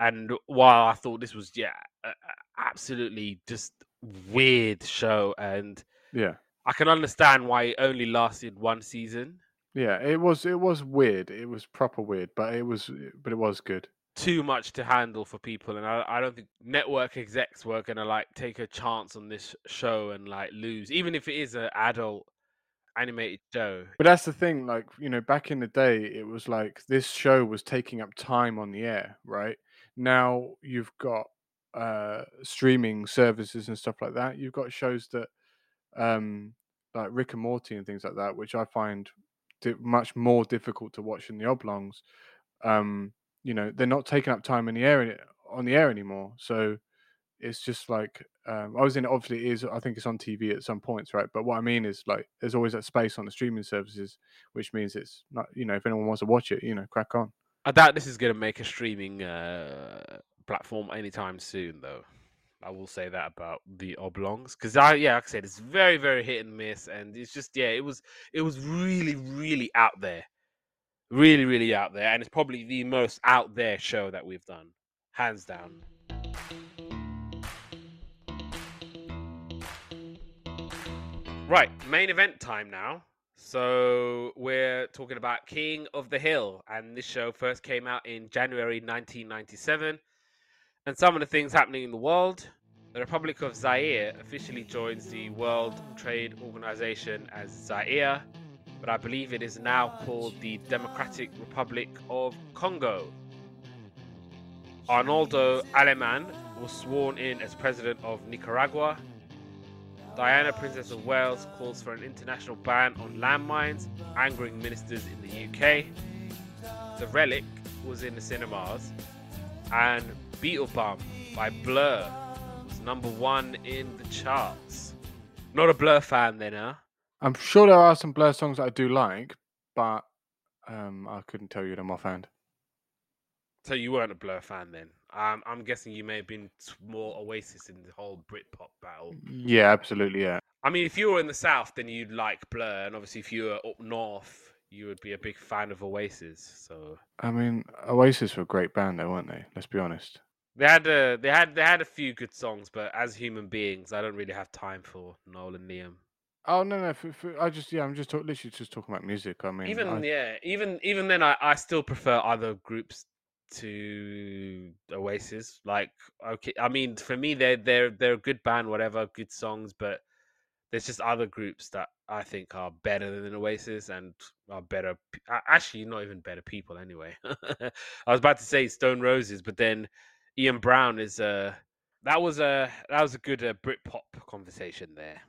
Speaker 1: And while I thought this was, yeah, absolutely just weird show, and
Speaker 2: Yeah.
Speaker 1: I can understand why it only lasted one season.
Speaker 2: Yeah, it was it was weird. It was proper weird, but it was but it was good.
Speaker 1: Too much to handle for people and I, I don't think network execs were gonna like take a chance on this show and like lose even if it is an adult animated show
Speaker 2: But that's the thing, like, you know, back in the day it was like this show was taking up time on the air, right? Now you've got uh streaming services and stuff like that. You've got shows that um like Rick and Morty and things like that, which I find di- much more difficult to watch than the oblongs. Um, you know, they're not taking up time in the air on the air anymore. So it's just like um, I was in. Obviously, it is I think it's on TV at some points, right? But what I mean is like there's always that space on the streaming services, which means it's not you know if anyone wants to watch it, you know, crack on.
Speaker 1: i doubt this is gonna make a streaming uh platform anytime soon though i will say that about the oblongs because i yeah like i said it's very very hit and miss and it's just yeah it was it was really really out there really really out there and it's probably the most out there show that we've done hands down Right, main event time now. So we're talking about King of the Hill, and this show first came out in January 1997. And some of the things happening in the world. The Republic of Zaire officially joins the World Trade Organization as Zaire, but I believe it is now called the Democratic Republic of Congo. Arnaldo Aleman was sworn in as president of Nicaragua, Diana, Princess of Wales, calls for an international ban on landmines, angering ministers in the UK. The Relic was in the cinemas, and Beetlebum by Blur was number one in the charts. Not a Blur fan then, huh?
Speaker 2: I'm sure there are some Blur songs that I do like, but um, I couldn't tell you them offhand.
Speaker 1: So you weren't a Blur fan then. Um, I'm guessing you may have been more Oasis in the whole Britpop battle.
Speaker 2: Yeah, absolutely. Yeah,
Speaker 1: I mean, if you were in the South, then you'd like Blur, and obviously if you were up north, you would be a big fan of Oasis. So
Speaker 2: I mean, Oasis were a great band, though, weren't they? Let's be honest.
Speaker 1: They had a they had they had a few good songs, but as human beings, I don't really have time for Noel and Liam.
Speaker 2: Oh no, no. For, for, I just yeah, I'm just talk, literally just talking about music. I mean,
Speaker 1: Even
Speaker 2: I-
Speaker 1: yeah, even even then, I, I still prefer other groups to Oasis. Like okay, I mean for me they're they're they're a good band, whatever, good songs, but there's just other groups that I think are better than Oasis and are better. Actually, not even better people anyway. I was about to say Stone Roses, but then Ian Brown is uh that was a that was a good uh, Britpop conversation there,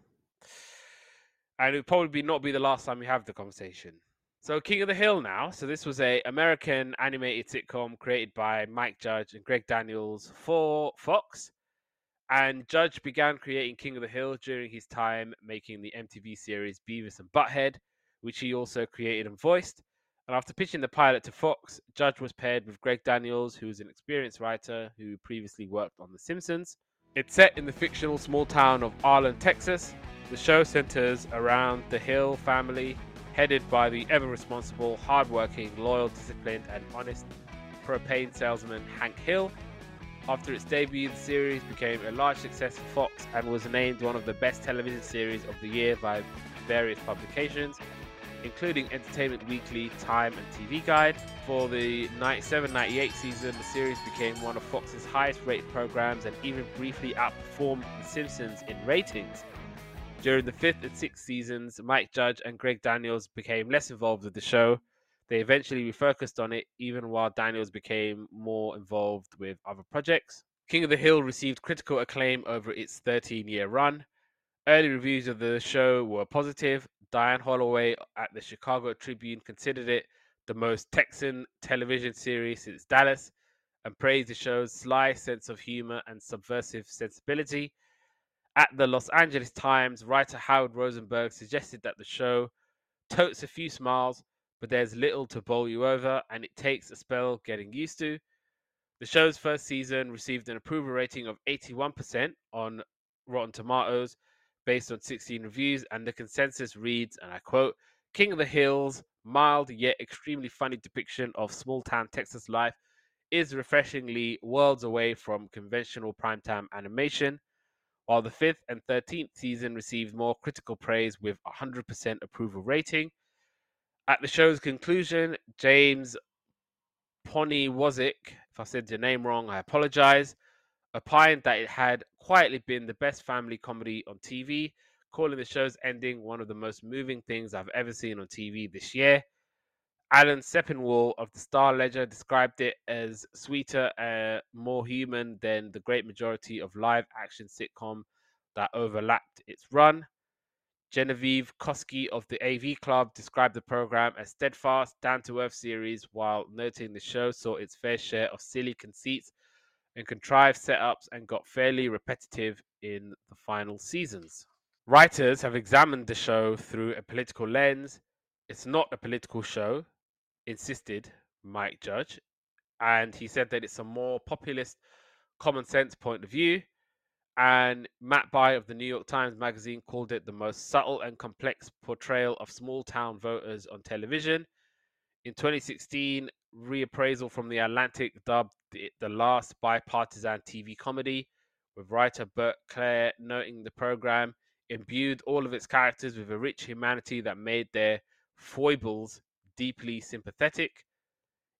Speaker 1: and it'll probably be not be the last time we have the conversation. So King of the Hill now. So this was a American animated sitcom created by Mike Judge and Greg Daniels for Fox. And Judge began creating King of the Hill during his time making the MTV series Beavis and Butthead, which he also created and voiced. And after pitching the pilot to Fox, Judge was paired with Greg Daniels, who is an experienced writer who previously worked on The Simpsons. It's set in the fictional small town of Arlen, Texas. The show centers around the Hill family, headed by the ever responsible, hardworking, loyal, disciplined, and honest propane salesman Hank Hill. After its debut, the series became a large success for Fox and was named one of the best television series of the year by various publications, including Entertainment Weekly, Time, and TV Guide. For the 97 98 season, the series became one of Fox's highest rated programs and even briefly outperformed The Simpsons in ratings. During the fifth and sixth seasons, Mike Judge and Greg Daniels became less involved with the show. They eventually refocused on it, even while Daniels became more involved with other projects. King of the Hill received critical acclaim over its 13 year run. Early reviews of the show were positive. Diane Holloway at the Chicago Tribune considered it the most Texan television series since Dallas and praised the show's sly sense of humor and subversive sensibility. At the Los Angeles Times, writer Howard Rosenberg suggested that the show totes a few smiles, but there's little to bowl you over, and it takes a spell getting used to. The show's first season received an approval rating of 81% on Rotten Tomatoes based on 16 reviews, and the consensus reads, and I quote, King of the Hills, mild yet extremely funny depiction of small town Texas life, is refreshingly worlds away from conventional primetime animation while the fifth and 13th season received more critical praise with 100% approval rating. At the show's conclusion, James Poniewozik, if I said your name wrong, I apologize, opined that it had quietly been the best family comedy on TV, calling the show's ending one of the most moving things I've ever seen on TV this year. Alan Sepinwall of the Star Ledger described it as sweeter, uh, more human than the great majority of live action sitcom that overlapped its run. Genevieve Koski of the AV Club described the program as steadfast, down to earth series, while noting the show saw its fair share of silly conceits and contrived setups and got fairly repetitive in the final seasons. Writers have examined the show through a political lens. It's not a political show, insisted Mike Judge, and he said that it's a more populist, common sense point of view. And Matt Bai of the New York Times Magazine called it the most subtle and complex portrayal of small town voters on television. In 2016, reappraisal from The Atlantic dubbed it the last bipartisan TV comedy, with writer Bert Clere noting the program imbued all of its characters with a rich humanity that made their foibles deeply sympathetic.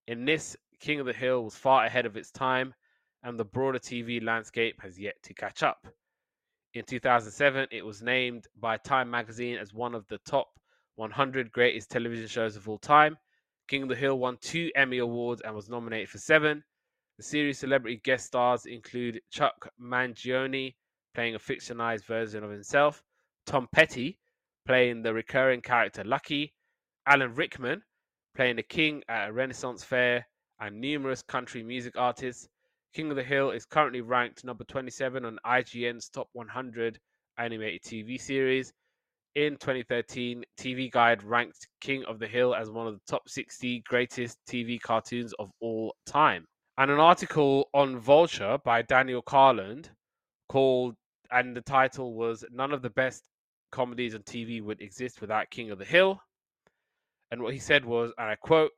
Speaker 1: In this, King of the Hill was far ahead of its time, and the broader TV landscape has yet to catch up. In 2007, it was named by Time magazine as one of the top 100 greatest television shows of all time. King of the Hill won two Emmy Awards and was nominated for seven. The series' celebrity guest stars include Chuck Mangione, playing a fictionalized version of himself, Tom Petty, playing the recurring character Lucky, Alan Rickman, playing the king at a Renaissance fair, and numerous country music artists. King of the Hill is currently ranked number 27 on IGN's top 100 animated TV series. In 2013, TV Guide ranked King of the Hill as one of the top 60 greatest TV cartoons of all time. And an article on Vulture by Daniel Kurland called, and the title was None of the Best Comedies on TV Would Exist Without King of the Hill. And what he said was, and I quote,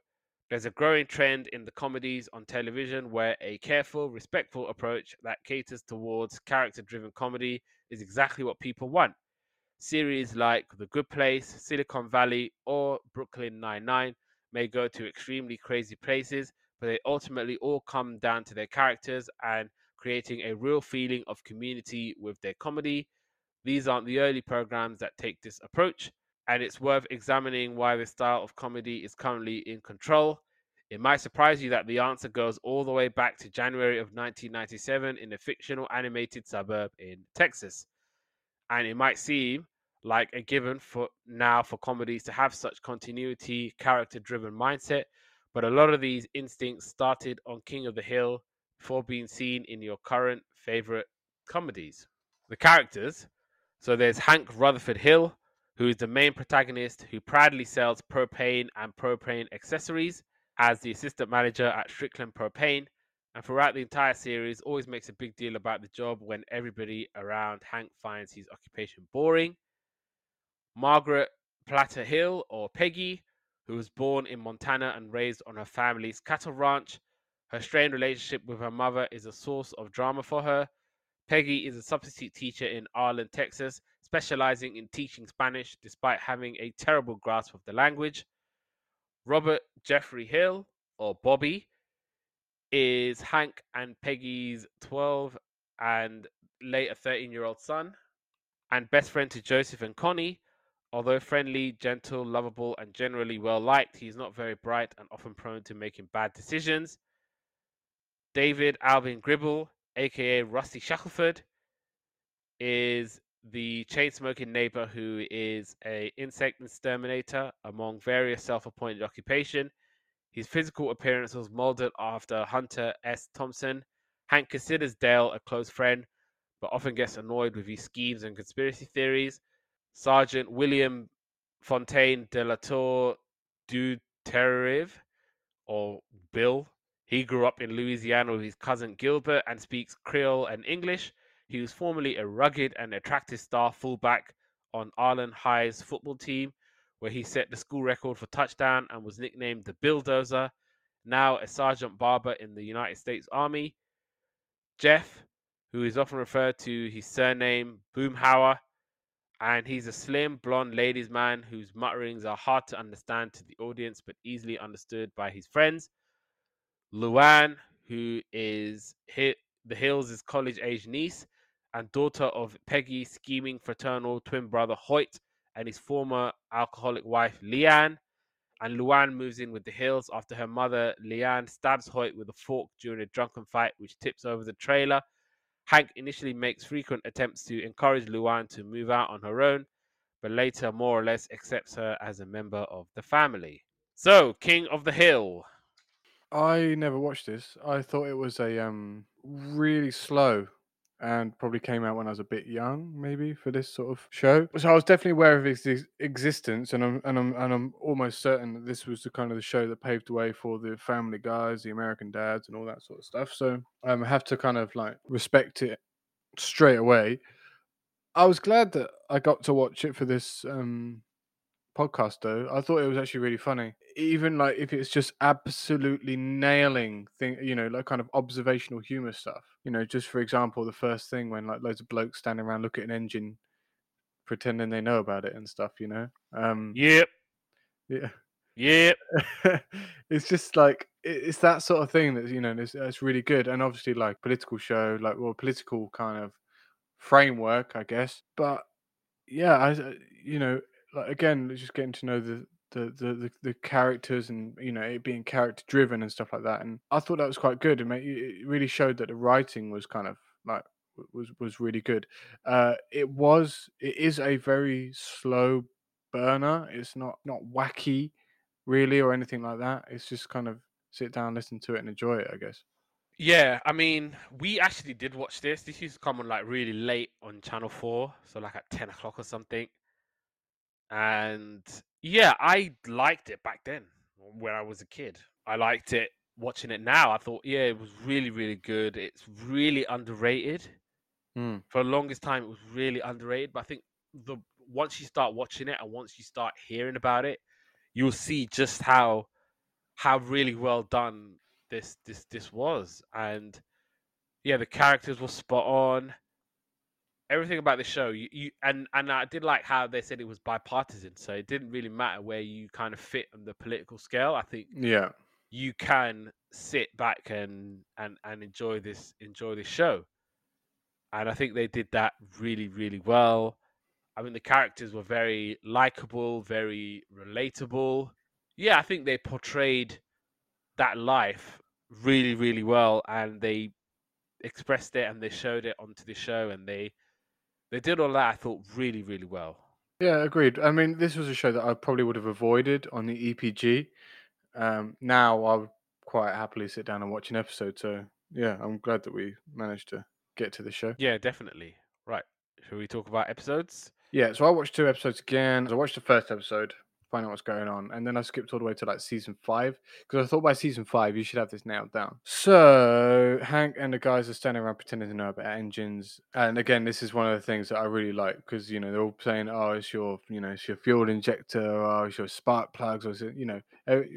Speaker 1: there's a growing trend in the comedies on television where a careful, respectful approach that caters towards character driven comedy is exactly what people want. Series like The Good Place, Silicon Valley, or Brooklyn Nine-Nine may go to extremely crazy places, but they ultimately all come down to their characters and creating a real feeling of community with their comedy. These aren't the early programs that take this approach and it's worth examining why this style of comedy is currently in control. It might surprise you that the answer goes all the way back to January of 1997 in a fictional animated suburb in Texas. And it might seem like a given for now for comedies to have such continuity, character driven mindset, but a lot of these instincts started on King of the Hill before being seen in your current favorite comedies. The characters so there's Hank Rutherford Hill, who is the main protagonist who proudly sells propane and propane accessories as the assistant manager at Strickland Propane. And throughout the entire series, always makes a big deal about the job when everybody around Hank finds his occupation boring. Margaret Platter Hill, or Peggy, who was born in Montana and raised on her family's cattle ranch. Her strained relationship with her mother is a source of drama for her. Peggy is a substitute teacher in Arlen, Texas, specializing in teaching Spanish despite having a terrible grasp of the language. Robert Jeffrey Hill, or Bobby, is Hank and Peggy's 12 and later 13 year old son. and best friend to Joseph and Connie. Although friendly, gentle, lovable, and generally well liked, he is not very bright and often prone to making bad decisions. David Alvin Gribble, aka Rusty Shackelford, is the chain smoking neighbor who is a insect exterminator among various self-appointed occupation. His physical appearance was molded after Hunter S. Thompson. Hank considers Dale a close friend, but often gets annoyed with his schemes and conspiracy theories. Sergeant William Fontaine de la Tour du Terrier, or Bill, he grew up in Louisiana with his cousin Gilbert and speaks Creole and English. He was formerly a rugged and attractive star fullback on Arlen High's football team, where he set the school record for touchdown and was nicknamed the Bulldozer, Now a sergeant barber in the United States Army. Jeff, who is often referred to his surname Boomhauer, and he's a slim, blonde ladies' man whose mutterings are hard to understand to the audience but easily understood by his friends. Luann, who is the Hills' college age niece and daughter of Peggy's scheming fraternal twin brother Hoyt and his former alcoholic wife Leanne. And Luann moves in with the Hills after her mother Leanne stabs Hoyt with a fork during a drunken fight, which tips over the trailer. Hank initially makes frequent attempts to encourage Luann to move out on her own, but later more or less accepts her as a member of the family. So, King of the Hill.
Speaker 2: I never watched this. I thought it was a um really slow and probably came out when I was a bit young, maybe for this sort of show. So I was definitely aware of its ex- existence, and I'm and I'm and I'm almost certain that this was the kind of the show that paved the way for the Family Guys, the American Dads, and all that sort of stuff. So um, I have to kind of like respect it straight away. I was glad that I got to watch it for this um, podcast, though. I thought it was actually really funny even like if it's just absolutely nailing thing you know like kind of observational humor stuff you know just for example the first thing when like loads of blokes standing around look at an engine pretending they know about it and stuff you know? Um
Speaker 1: yep.
Speaker 2: yeah.
Speaker 1: Yep.
Speaker 2: It's just like it's that sort of thing that you know it's, it's really good and obviously like political show like well political kind of framework i guess but yeah i you know like again just getting to know the the, the the the characters and you know it being character driven and stuff like that. And I thought that was quite good. And it really showed that the writing was kind of like was was really good. Uh, it was it is a very slow burner. It's not not wacky really or anything like that. It's just kind of sit down, listen to it, and enjoy it. I guess.
Speaker 1: Yeah, I mean, we actually did watch this. This used to come on like really late on Channel Four, so like at ten o'clock or something. And yeah, I liked it back then when I was a kid. I liked it watching it now. I thought, yeah, it was really, really good. It's really underrated.
Speaker 2: Mm.
Speaker 1: For the longest time, it was really underrated. But I think the once you start watching it and once you start hearing about it, you'll see just how how really well done this this this was. And yeah, the characters were spot on everything about the show you, you and and i did like how they said it was bipartisan so it didn't really matter where you kind of fit on the political scale. I think
Speaker 2: yeah.
Speaker 1: you can sit back and and and enjoy this enjoy this show. And i think they did that really really well. I mean the characters were very likable very relatable. Yeah i think they portrayed that life really really well and they expressed it and they showed it onto the show and they they did all that, I thought, really, really well.
Speaker 2: Yeah, agreed. I mean, this was a show that I probably would have avoided on the EPG. Um, now I would quite happily sit down and watch an episode. So yeah, I'm glad that we managed to get to the show.
Speaker 1: Yeah, definitely. Right. Shall we talk about episodes?
Speaker 2: Yeah, so I watched two episodes again. I watched the first episode find out what's going on. And then I skipped all the way to like season five because I thought by season five you should have this nailed down. So Hank and the guys are standing around pretending to know about engines. And again, this is one of the things that I really like because you know they're all saying, "Oh, it's your you know it's your fuel injector, or oh, it's your spark plugs," or you know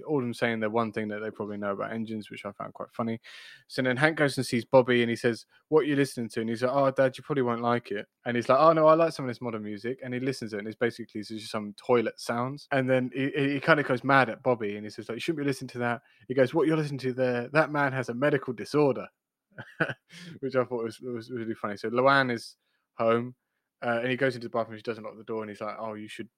Speaker 2: all of them saying the one thing that they probably know about engines, which I found quite funny. So then Hank goes and sees Bobby and he says, "What are you listening to?" And he's like, "Oh, Dad, you probably won't like it." And he's like, "Oh no, I like some of this modern music." And he listens to it and it's basically just some toilet sounds. And and then he, he kind of goes mad at Bobby and he says, like, you shouldn't be listening to that. He goes, What you're listening to there, that man has a medical disorder. Which I thought was, was really funny. So Luann is home. uh, and he goes into the bathroom. She doesn't lock the door, and he's like, "Oh, you should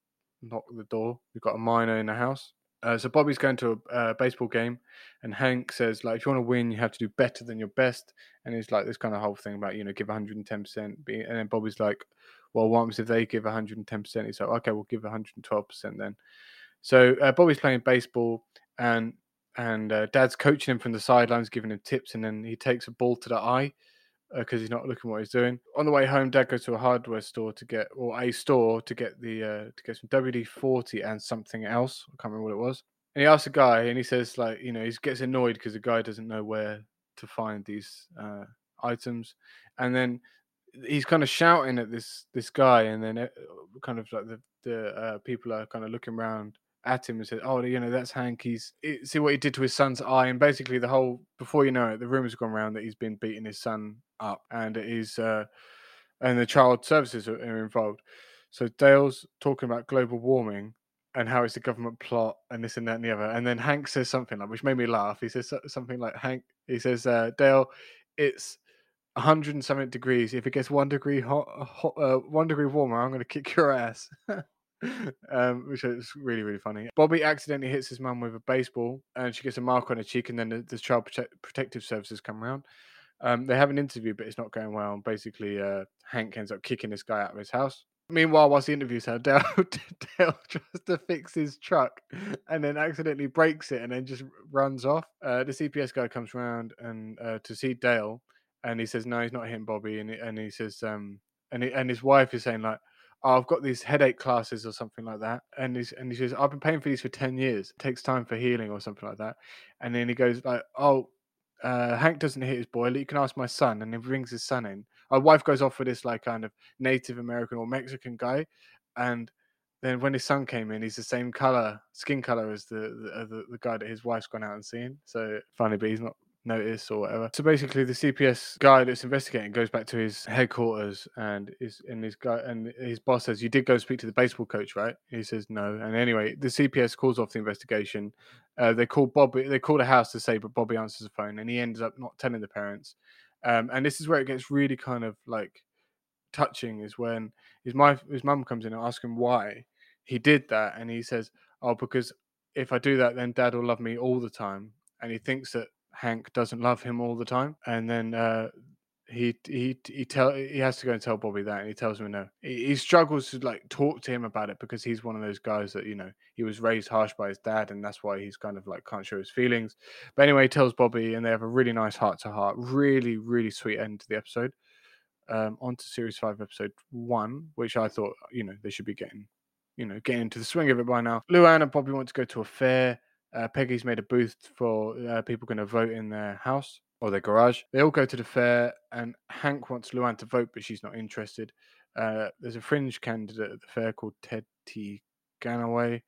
Speaker 2: knock the door. We've got a minor in the house." Uh, so Bobby's going to a uh, baseball game, and Hank says, "Like, if you want to win, you have to do better than your best." And it's like this kind of whole thing about you know give 110 percent. And then Bobby's like, "Well, what if they give 110 percent?" He's like, "Okay, we'll give 112 percent then." So uh, Bobby's playing baseball, and and uh, Dad's coaching him from the sidelines, giving him tips, and then he takes a ball to the eye because uh, he's not looking what he's doing. On the way home, Dad goes to a hardware store to get, or a store to get the uh, to get some WD forty and something else. I can't remember what it was. And he asks a guy, and he says like, you know, he gets annoyed because the guy doesn't know where to find these uh, items, and then he's kind of shouting at this this guy, and then uh, kind of like the the uh, people are kind of looking around at him and said, "Oh, you know, that's Hank. He's see what he did to his son's eye." And basically, the whole before you know it, the rumors have gone around that he's been beating his son up, and it is uh, and the child services are, are involved. So Dale's talking about global warming and how it's a government plot and this and that and the other. And then Hank says something like, which made me laugh. He says something like, "Hank," he says, uh, "Dale, it's." 100 and something degrees. If it gets one degree hot, hot uh, one degree warmer, I'm going to kick your ass. um, which is really really funny. Bobby accidentally hits his mum with a baseball, and she gets a mark on her cheek, and then the, the child protect, protective services come around. Um, they have an interview, but it's not going well. And basically, uh, Hank ends up kicking this guy out of his house. Meanwhile, whilst the interview's held, Dale, Dale tries to fix his truck and then accidentally breaks it and then just runs off. Uh, the CPS guy comes around and uh, to see Dale, and he says, "No, he's not hitting Bobby." And, and he says, um, and he, and his wife is saying like, oh, I've got these headache classes or something like that. And he's, and he says, I've been paying for these for 10 years. It takes time for healing or something like that. And then he goes like, oh, uh, Hank doesn't hit his boy. You can ask my son. And he brings his son in. Our wife goes off with this like kind of Native American or Mexican guy. And then when his son came in, he's the same color, skin color as the the, the, the guy that his wife's gone out and seen. So funny, but he's not notice or whatever. So basically, the CPS guy that's investigating goes back to his headquarters and is and his guy and his boss says, "You did go speak to the baseball coach, right?" He says, "No." And anyway, the CPS calls off the investigation. Uh, they call Bobby. They call the house to say, but Bobby answers the phone, and he ends up not telling the parents. Um, and this is where it gets really kind of like touching. Is when his my his mum comes in and asks him why he did that, and he says, "Oh, because." If I do that, then dad will love me all the time. And he thinks that Hank doesn't love him all the time, and then uh, he he he tell he has to go and tell Bobby that, and he tells him no. He, he, struggles to like talk to him about it because he's one of those guys that you know he was raised harsh by his dad, and that's why he's kind of like can't show his feelings. But anyway, he tells Bobby, and they have a really nice heart to heart, really really sweet end to the episode. Um, on to series five, episode one, which I thought you know they should be getting, you know, getting into the swing of it by now. Luanne and Bobby want to go to a fair. Uh, Peggy's made a booth for uh, people going to vote in their house or their garage. They all go to the fair, and Hank wants Luanne to vote, but she's not interested. Uh, there's a fringe candidate at the fair called Ted T. Ganaway.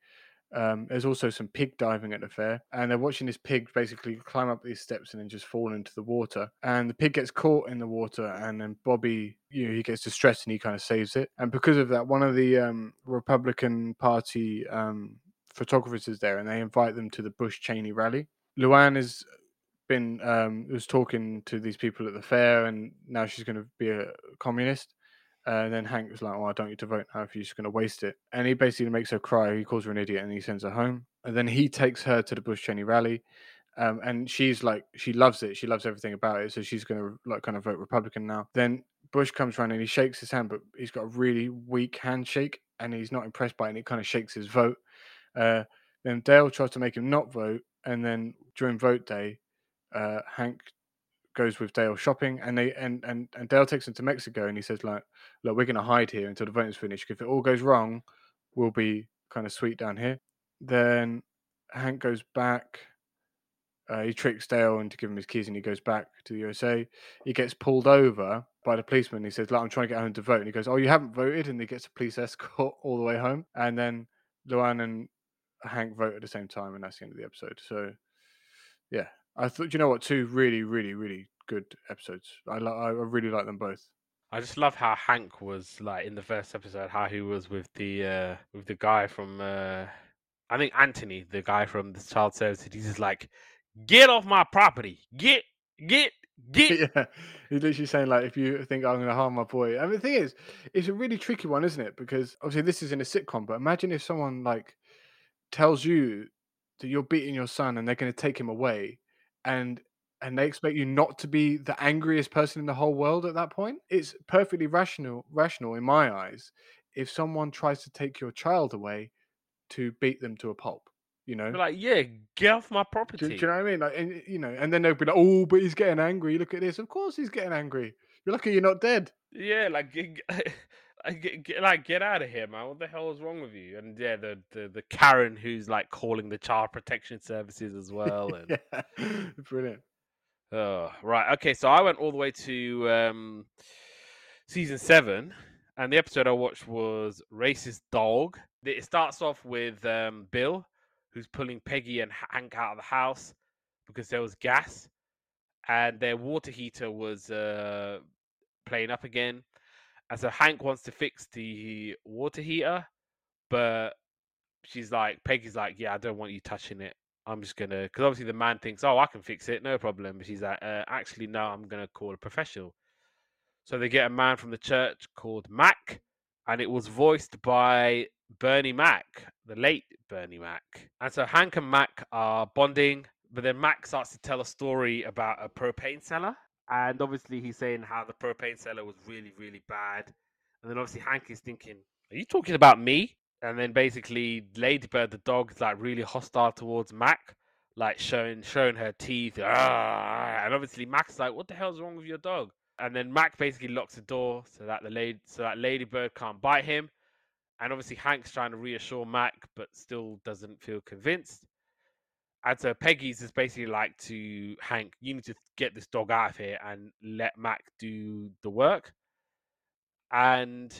Speaker 2: Um, there's also some pig diving at the fair, and they're watching this pig basically climb up these steps and then just fall into the water. And the pig gets caught in the water, and then Bobby, you know, he gets distressed and he kind of saves it. And because of that, one of the um, Republican Party um, photographers is there, and they invite them to the Bush Cheney rally. Luanne has been um, was talking to these people at the fair, and now she's going to be a communist. Uh, and then Hank was like, "Well, I don't need to vote now if you're just going to waste it." And he basically makes her cry. He calls her an idiot, and he sends her home. And then he takes her to the Bush Cheney rally, um, and she's like, she loves it. She loves everything about it. So she's going to like kind of vote Republican now. Then Bush comes around and he shakes his hand, but he's got a really weak handshake, and he's not impressed by it. And it kind of shakes his vote. Uh, then Dale tries to make him not vote, and then during vote day, uh, Hank goes with Dale shopping, and they and, and and Dale takes him to Mexico, and he says like, "Look, we're going to hide here until the voting's finished. If it all goes wrong, we'll be kind of sweet down here." Then Hank goes back. Uh, he tricks Dale into giving him his keys, and he goes back to the USA. He gets pulled over by the policeman. He says, "Like, I'm trying to get home to vote," and he goes, "Oh, you haven't voted," and he gets a police escort all the way home. And then Luanne and Hank vote at the same time, and that's the end of the episode. So, yeah, I thought you know what, two really, really, really good episodes. I like, I really like them both.
Speaker 1: I just love how Hank was like in the first episode, how he was with the uh with the guy from uh I think Anthony, the guy from the child services. He's just like, "Get off my property! Get, get!" Get
Speaker 2: yeah, he's literally saying like, if you think I'm going to harm my boy. I mean, the thing is, it's a really tricky one, isn't it? Because obviously this is in a sitcom, but imagine if someone like tells you that you're beating your son and they're going to take him away, and and they expect you not to be the angriest person in the whole world at that point. It's perfectly rational, rational in my eyes, if someone tries to take your child away to beat them to a pulp. You know,
Speaker 1: like, yeah, get off my
Speaker 2: do,
Speaker 1: property.
Speaker 2: do you know what I mean? Like, and, you know, and then they'll be like, "Oh, but he's getting angry. Look at this. Of course, he's getting angry. You're lucky you're not dead."
Speaker 1: Yeah, like get, like, get, get like get out of here, man. What the hell is wrong with you? And yeah, the the, the Karen who's like calling the child protection services as well. And
Speaker 2: yeah, brilliant.
Speaker 1: oh, right, okay. So I went all the way to um, season seven, and the episode I watched was "Racist Dog." It starts off with um, Bill, who's pulling Peggy and Hank out of the house because there was gas, and their water heater was uh, playing up again. And so Hank wants to fix the water heater, but she's like, Peggy's like, yeah, I don't want you touching it. I'm just gonna, because obviously the man thinks, oh, I can fix it, no problem. But she's like, uh, actually, no, I'm gonna call a professional. So they get a man from the church called Mac, and it was voiced by Bernie Mac, the late Bernie Mac. And so Hank and Mac are bonding, but then Mac starts to tell a story about a propane seller. And obviously, he's saying how the propane seller was really, really bad. And then obviously, Hank is thinking, Are you talking about me? And then basically, Ladybird, the dog, is like really hostile towards Mac, like showing showing her teeth. "Ah," And obviously, Mac's like, What the hell's wrong with your dog? And then Mac basically locks the door so that the lady, so that Ladybird can't bite him. And obviously, Hank's trying to reassure Mac, but still doesn't feel convinced. And so Peggy's is basically like to Hank, you need to get this dog out of here and let Mac do the work. And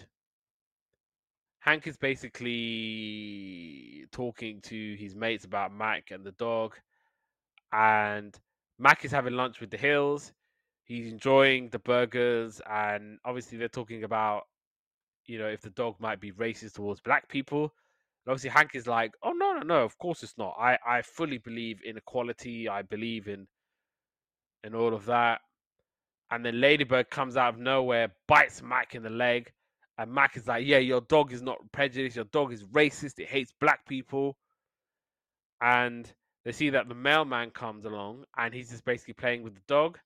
Speaker 1: Hank is basically talking to his mates about Mac and the dog. And Mac is having lunch with the Hills. He's enjoying the burgers. And obviously, they're talking about, you know, if the dog might be racist towards black people. And obviously, Hank is like, oh, no, no, no, of course it's not. I, I fully believe in equality. I believe in in all of that. And then Ladybird comes out of nowhere, bites Mac in the leg. And Mac is like, yeah, your dog is not prejudiced. Your dog is racist. It hates black people. And they see that the mailman comes along and he's just basically playing with the dog.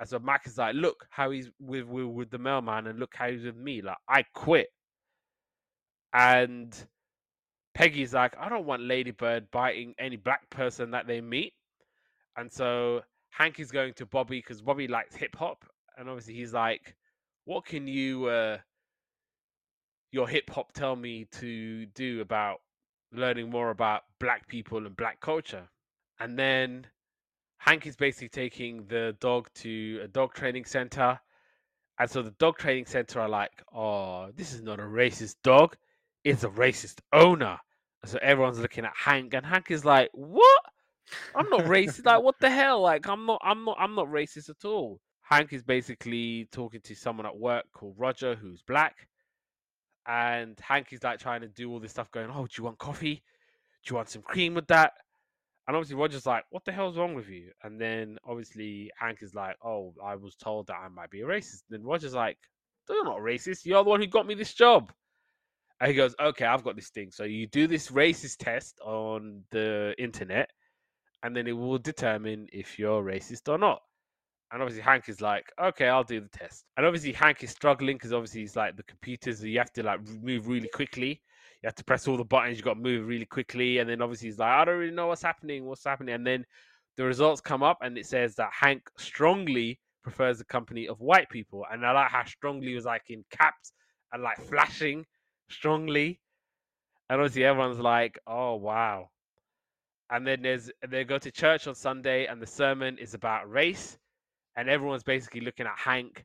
Speaker 1: And so Mac is like, look how he's with, with, with the mailman and look how he's with me. Like, I quit. And Peggy's like, I don't want Ladybird biting any black person that they meet. And so Hank is going to Bobby because Bobby likes hip hop. And obviously he's like, what can you, uh, your hip hop tell me to do about learning more about black people and black culture? And then Hank is basically taking the dog to a dog training center. And so the dog training center are like, oh, this is not a racist dog. It's a racist owner. And so everyone's looking at Hank, and Hank is like, what? I'm not racist. like, what the hell? Like, I'm not, I'm not, I'm not racist at all. Hank is basically talking to someone at work called Roger, who's black. And Hank is like trying to do all this stuff, going, oh, do you want coffee? Do you want some cream with that? And obviously Roger's like, what the hell's wrong with you? And then obviously Hank is like, oh, I was told that I might be a racist. Then Roger's like, you're not racist. You're the one who got me this job. And he goes, okay, I've got this thing. So you do this racist test on the internet, and then it will determine if you're racist or not. And obviously Hank is like, okay, I'll do the test. And obviously Hank is struggling because obviously he's like the computers, you have to like move really quickly. You have to press all the buttons, you got to move really quickly. And then obviously he's like, I don't really know what's happening, what's happening. And then the results come up and it says that Hank strongly prefers the company of white people. And I like how strongly was like in caps and like flashing strongly. And obviously everyone's like, oh wow. And then there's they go to church on Sunday and the sermon is about race and everyone's basically looking at Hank.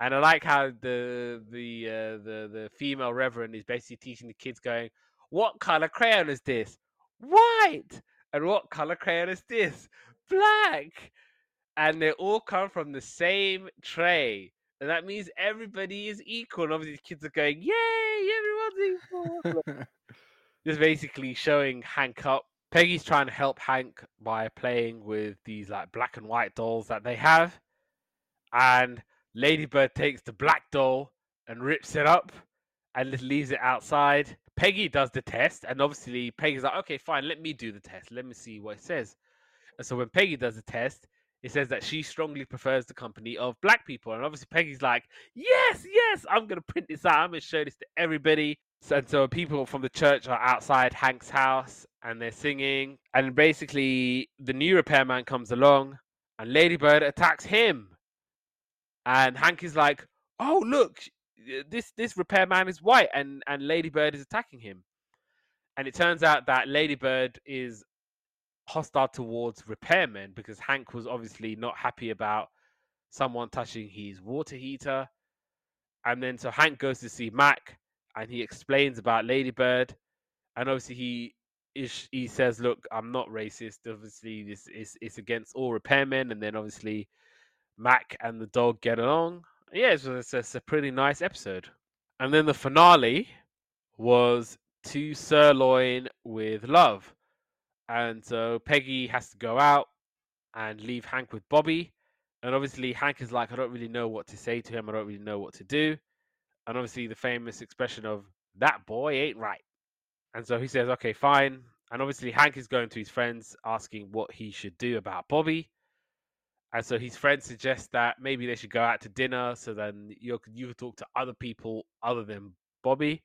Speaker 1: And I like how the the uh, the the female reverend is basically teaching the kids, going, "What color crayon is this? White. And what color crayon is this? Black." And they all come from the same tray, and that means everybody is equal. And obviously, the kids are going, "Yay! Everyone's equal!" Just basically showing Hank up. Peggy's trying to help Hank by playing with these like black and white dolls that they have and Ladybird takes the black doll and rips it up and just leaves it outside. Peggy does the test, and obviously Peggy's like, okay, fine, let me do the test. Let me see what it says. And so when Peggy does the test, it says that she strongly prefers the company of black people. And obviously Peggy's like, yes, yes, I'm gonna print this out. I'm gonna show this to everybody. So, and so people from the church are outside Hank's house and they're singing. And basically the new repairman comes along and Ladybird attacks him. And Hank is like, oh look, this this repairman is white and and Ladybird is attacking him. And it turns out that Ladybird is hostile towards repairmen because Hank was obviously not happy about someone touching his water heater. And then so Hank goes to see Mac and he explains about Ladybird. And obviously he is he says, Look, I'm not racist. Obviously, this is it's against all repairmen, and then obviously Mac and the dog get along yeah, it's, it's, it's a pretty nice episode. And then the finale was to sirloin with love. And so Peggy has to go out and leave Hank with Bobby. And obviously, Hank is like, I don't really know what to say to him. I don't really know what to do. And obviously, the famous expression of, that boy ain't right. And so he says, okay, fine. And obviously, Hank is going to his friends asking what he should do about Bobby. And so his friend suggests that maybe they should go out to dinner so then you you can talk to other people other than Bobby.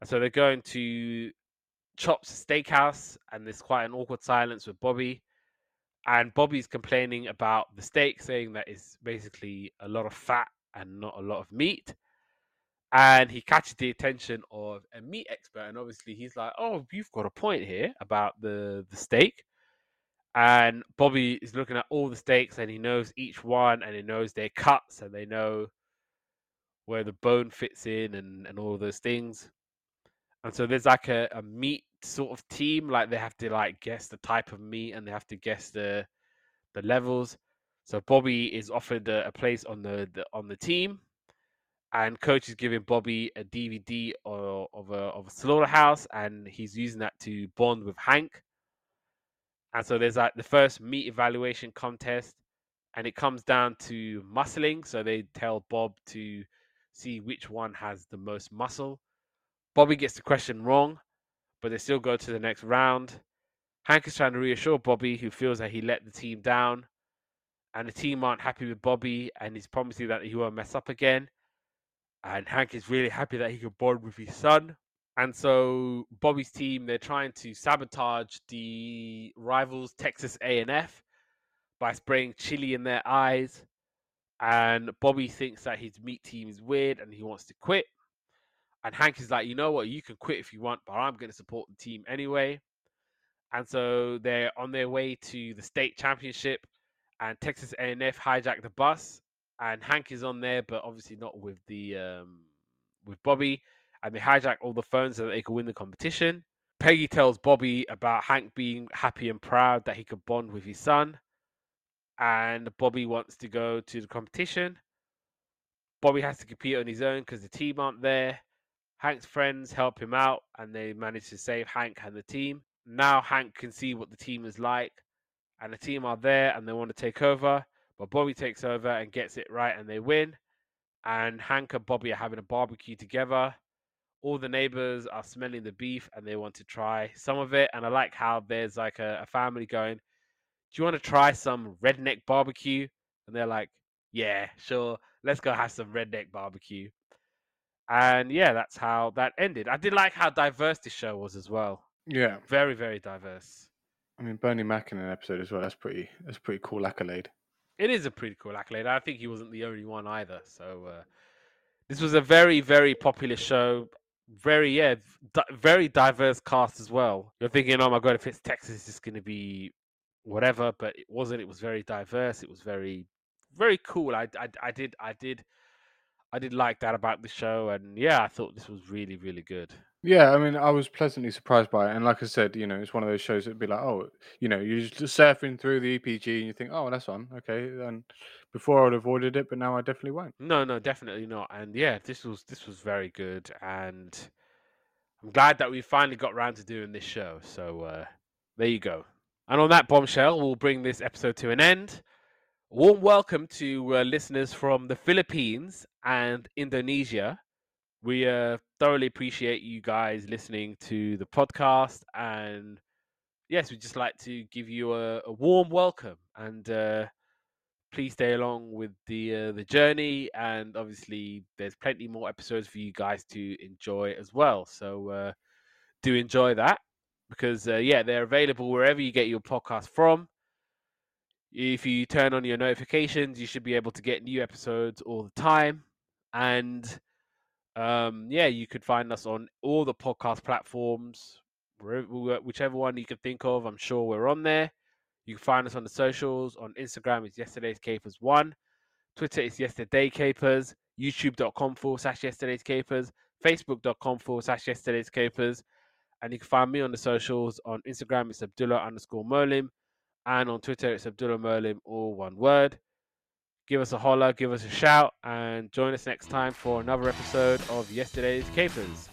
Speaker 1: And so they're going to Chop's Steakhouse, and there's quite an awkward silence with Bobby. And Bobby's complaining about the steak, saying that it's basically a lot of fat and not a lot of meat. And he catches the attention of a meat expert, and obviously he's like, "Oh, you've got a point here about the the steak." and Bobby is looking at all the steaks and he knows each one and he knows their cuts and they know where the bone fits in and, and all those things. And so there's like a, a meat sort of team, like they have to like guess the type of meat and they have to guess the the levels. So Bobby is offered a, a place on the, the on the team, and coach is giving Bobby a DVD of, of a of a slaughterhouse, and he's using that to bond with Hank. And so there's like the first meat evaluation contest, and it comes down to muscling. So they tell Bob to see which one has the most muscle. Bobby gets the question wrong, but they still go to the next round. Hank is trying to reassure Bobby, who feels that he let the team down, and the team aren't happy with Bobby, and he's promising that he won't mess up again. And Hank is really happy that he can bond with his son. And so Bobby's team, they're trying to sabotage the rivals Texas A&F by spraying chili in their eyes. And Bobby thinks that his meat team is weird and he wants to quit. And Hank is like, you know what, you can quit if you want, but I'm going to support the team anyway. And so they're on their way to the state championship, and Texas A&F hijack the bus, and Hank is on there, but obviously not with the um, with Bobby and they hijack all the phones so that they can win the competition. Peggy tells Bobby about Hank being happy and proud that he could bond with his son. And Bobby wants to go to the competition. Bobby has to compete on his own because the team aren't there. Hank's friends help him out and they manage to save Hank and the team. Now Hank can see what the team is like, and the team are there and they want to take over. But Bobby takes over and gets it right and they win. And Hank and Bobby are having a barbecue together all the neighbors are smelling the beef and they want to try some of it. And I like how there's like a, a family going, Do you want to try some redneck barbecue? And they're like, Yeah, sure. Let's go have some redneck barbecue. And yeah, that's how that ended. I did like how diverse this show was as well.
Speaker 2: Yeah.
Speaker 1: Very, very diverse.
Speaker 2: I mean Bernie Mac in an episode as well, that's pretty that's pretty cool accolade.
Speaker 1: It is a pretty cool accolade. I think he wasn't the only one either. So uh, this was a very, very popular show very yeah, di- very diverse cast as well. You're thinking, oh my god, if it's Texas, it's going to be whatever, but it wasn't. It was very diverse. It was very, very cool. I, I, I did, I did, I did like that about the show, and yeah, I thought this was really, really good.
Speaker 2: Yeah, I mean, I was pleasantly surprised by it, and like I said, you know, it's one of those shows that'd be like, oh, you know, you're just surfing through the EPG, and you think, oh, that's on, okay. And before I'd have avoided it, but now I definitely won't.
Speaker 1: No, no, definitely not. And yeah, this was this was very good, and I'm glad that we finally got around to doing this show. So uh, there you go. And on that bombshell, we'll bring this episode to an end. Warm welcome to uh, listeners from the Philippines and Indonesia. We uh, thoroughly appreciate you guys listening to the podcast, and yes, we'd just like to give you a, a warm welcome and uh, please stay along with the uh, the journey. And obviously, there's plenty more episodes for you guys to enjoy as well. So uh, do enjoy that because uh, yeah, they're available wherever you get your podcast from. If you turn on your notifications, you should be able to get new episodes all the time. And um, yeah, you could find us on all the podcast platforms, whichever one you can think of. I'm sure we're on there. You can find us on the socials. On Instagram, it's yesterday's capers one. Twitter is yesterday capers. YouTube.com forward slash yesterday's capers. Facebook.com forward slash yesterday's capers. And you can find me on the socials. On Instagram, it's Abdullah underscore Merlim. And on Twitter, it's Abdullah Merlim, all one word. Give us a holler, give us a shout, and join us next time for another episode of Yesterday's Capers.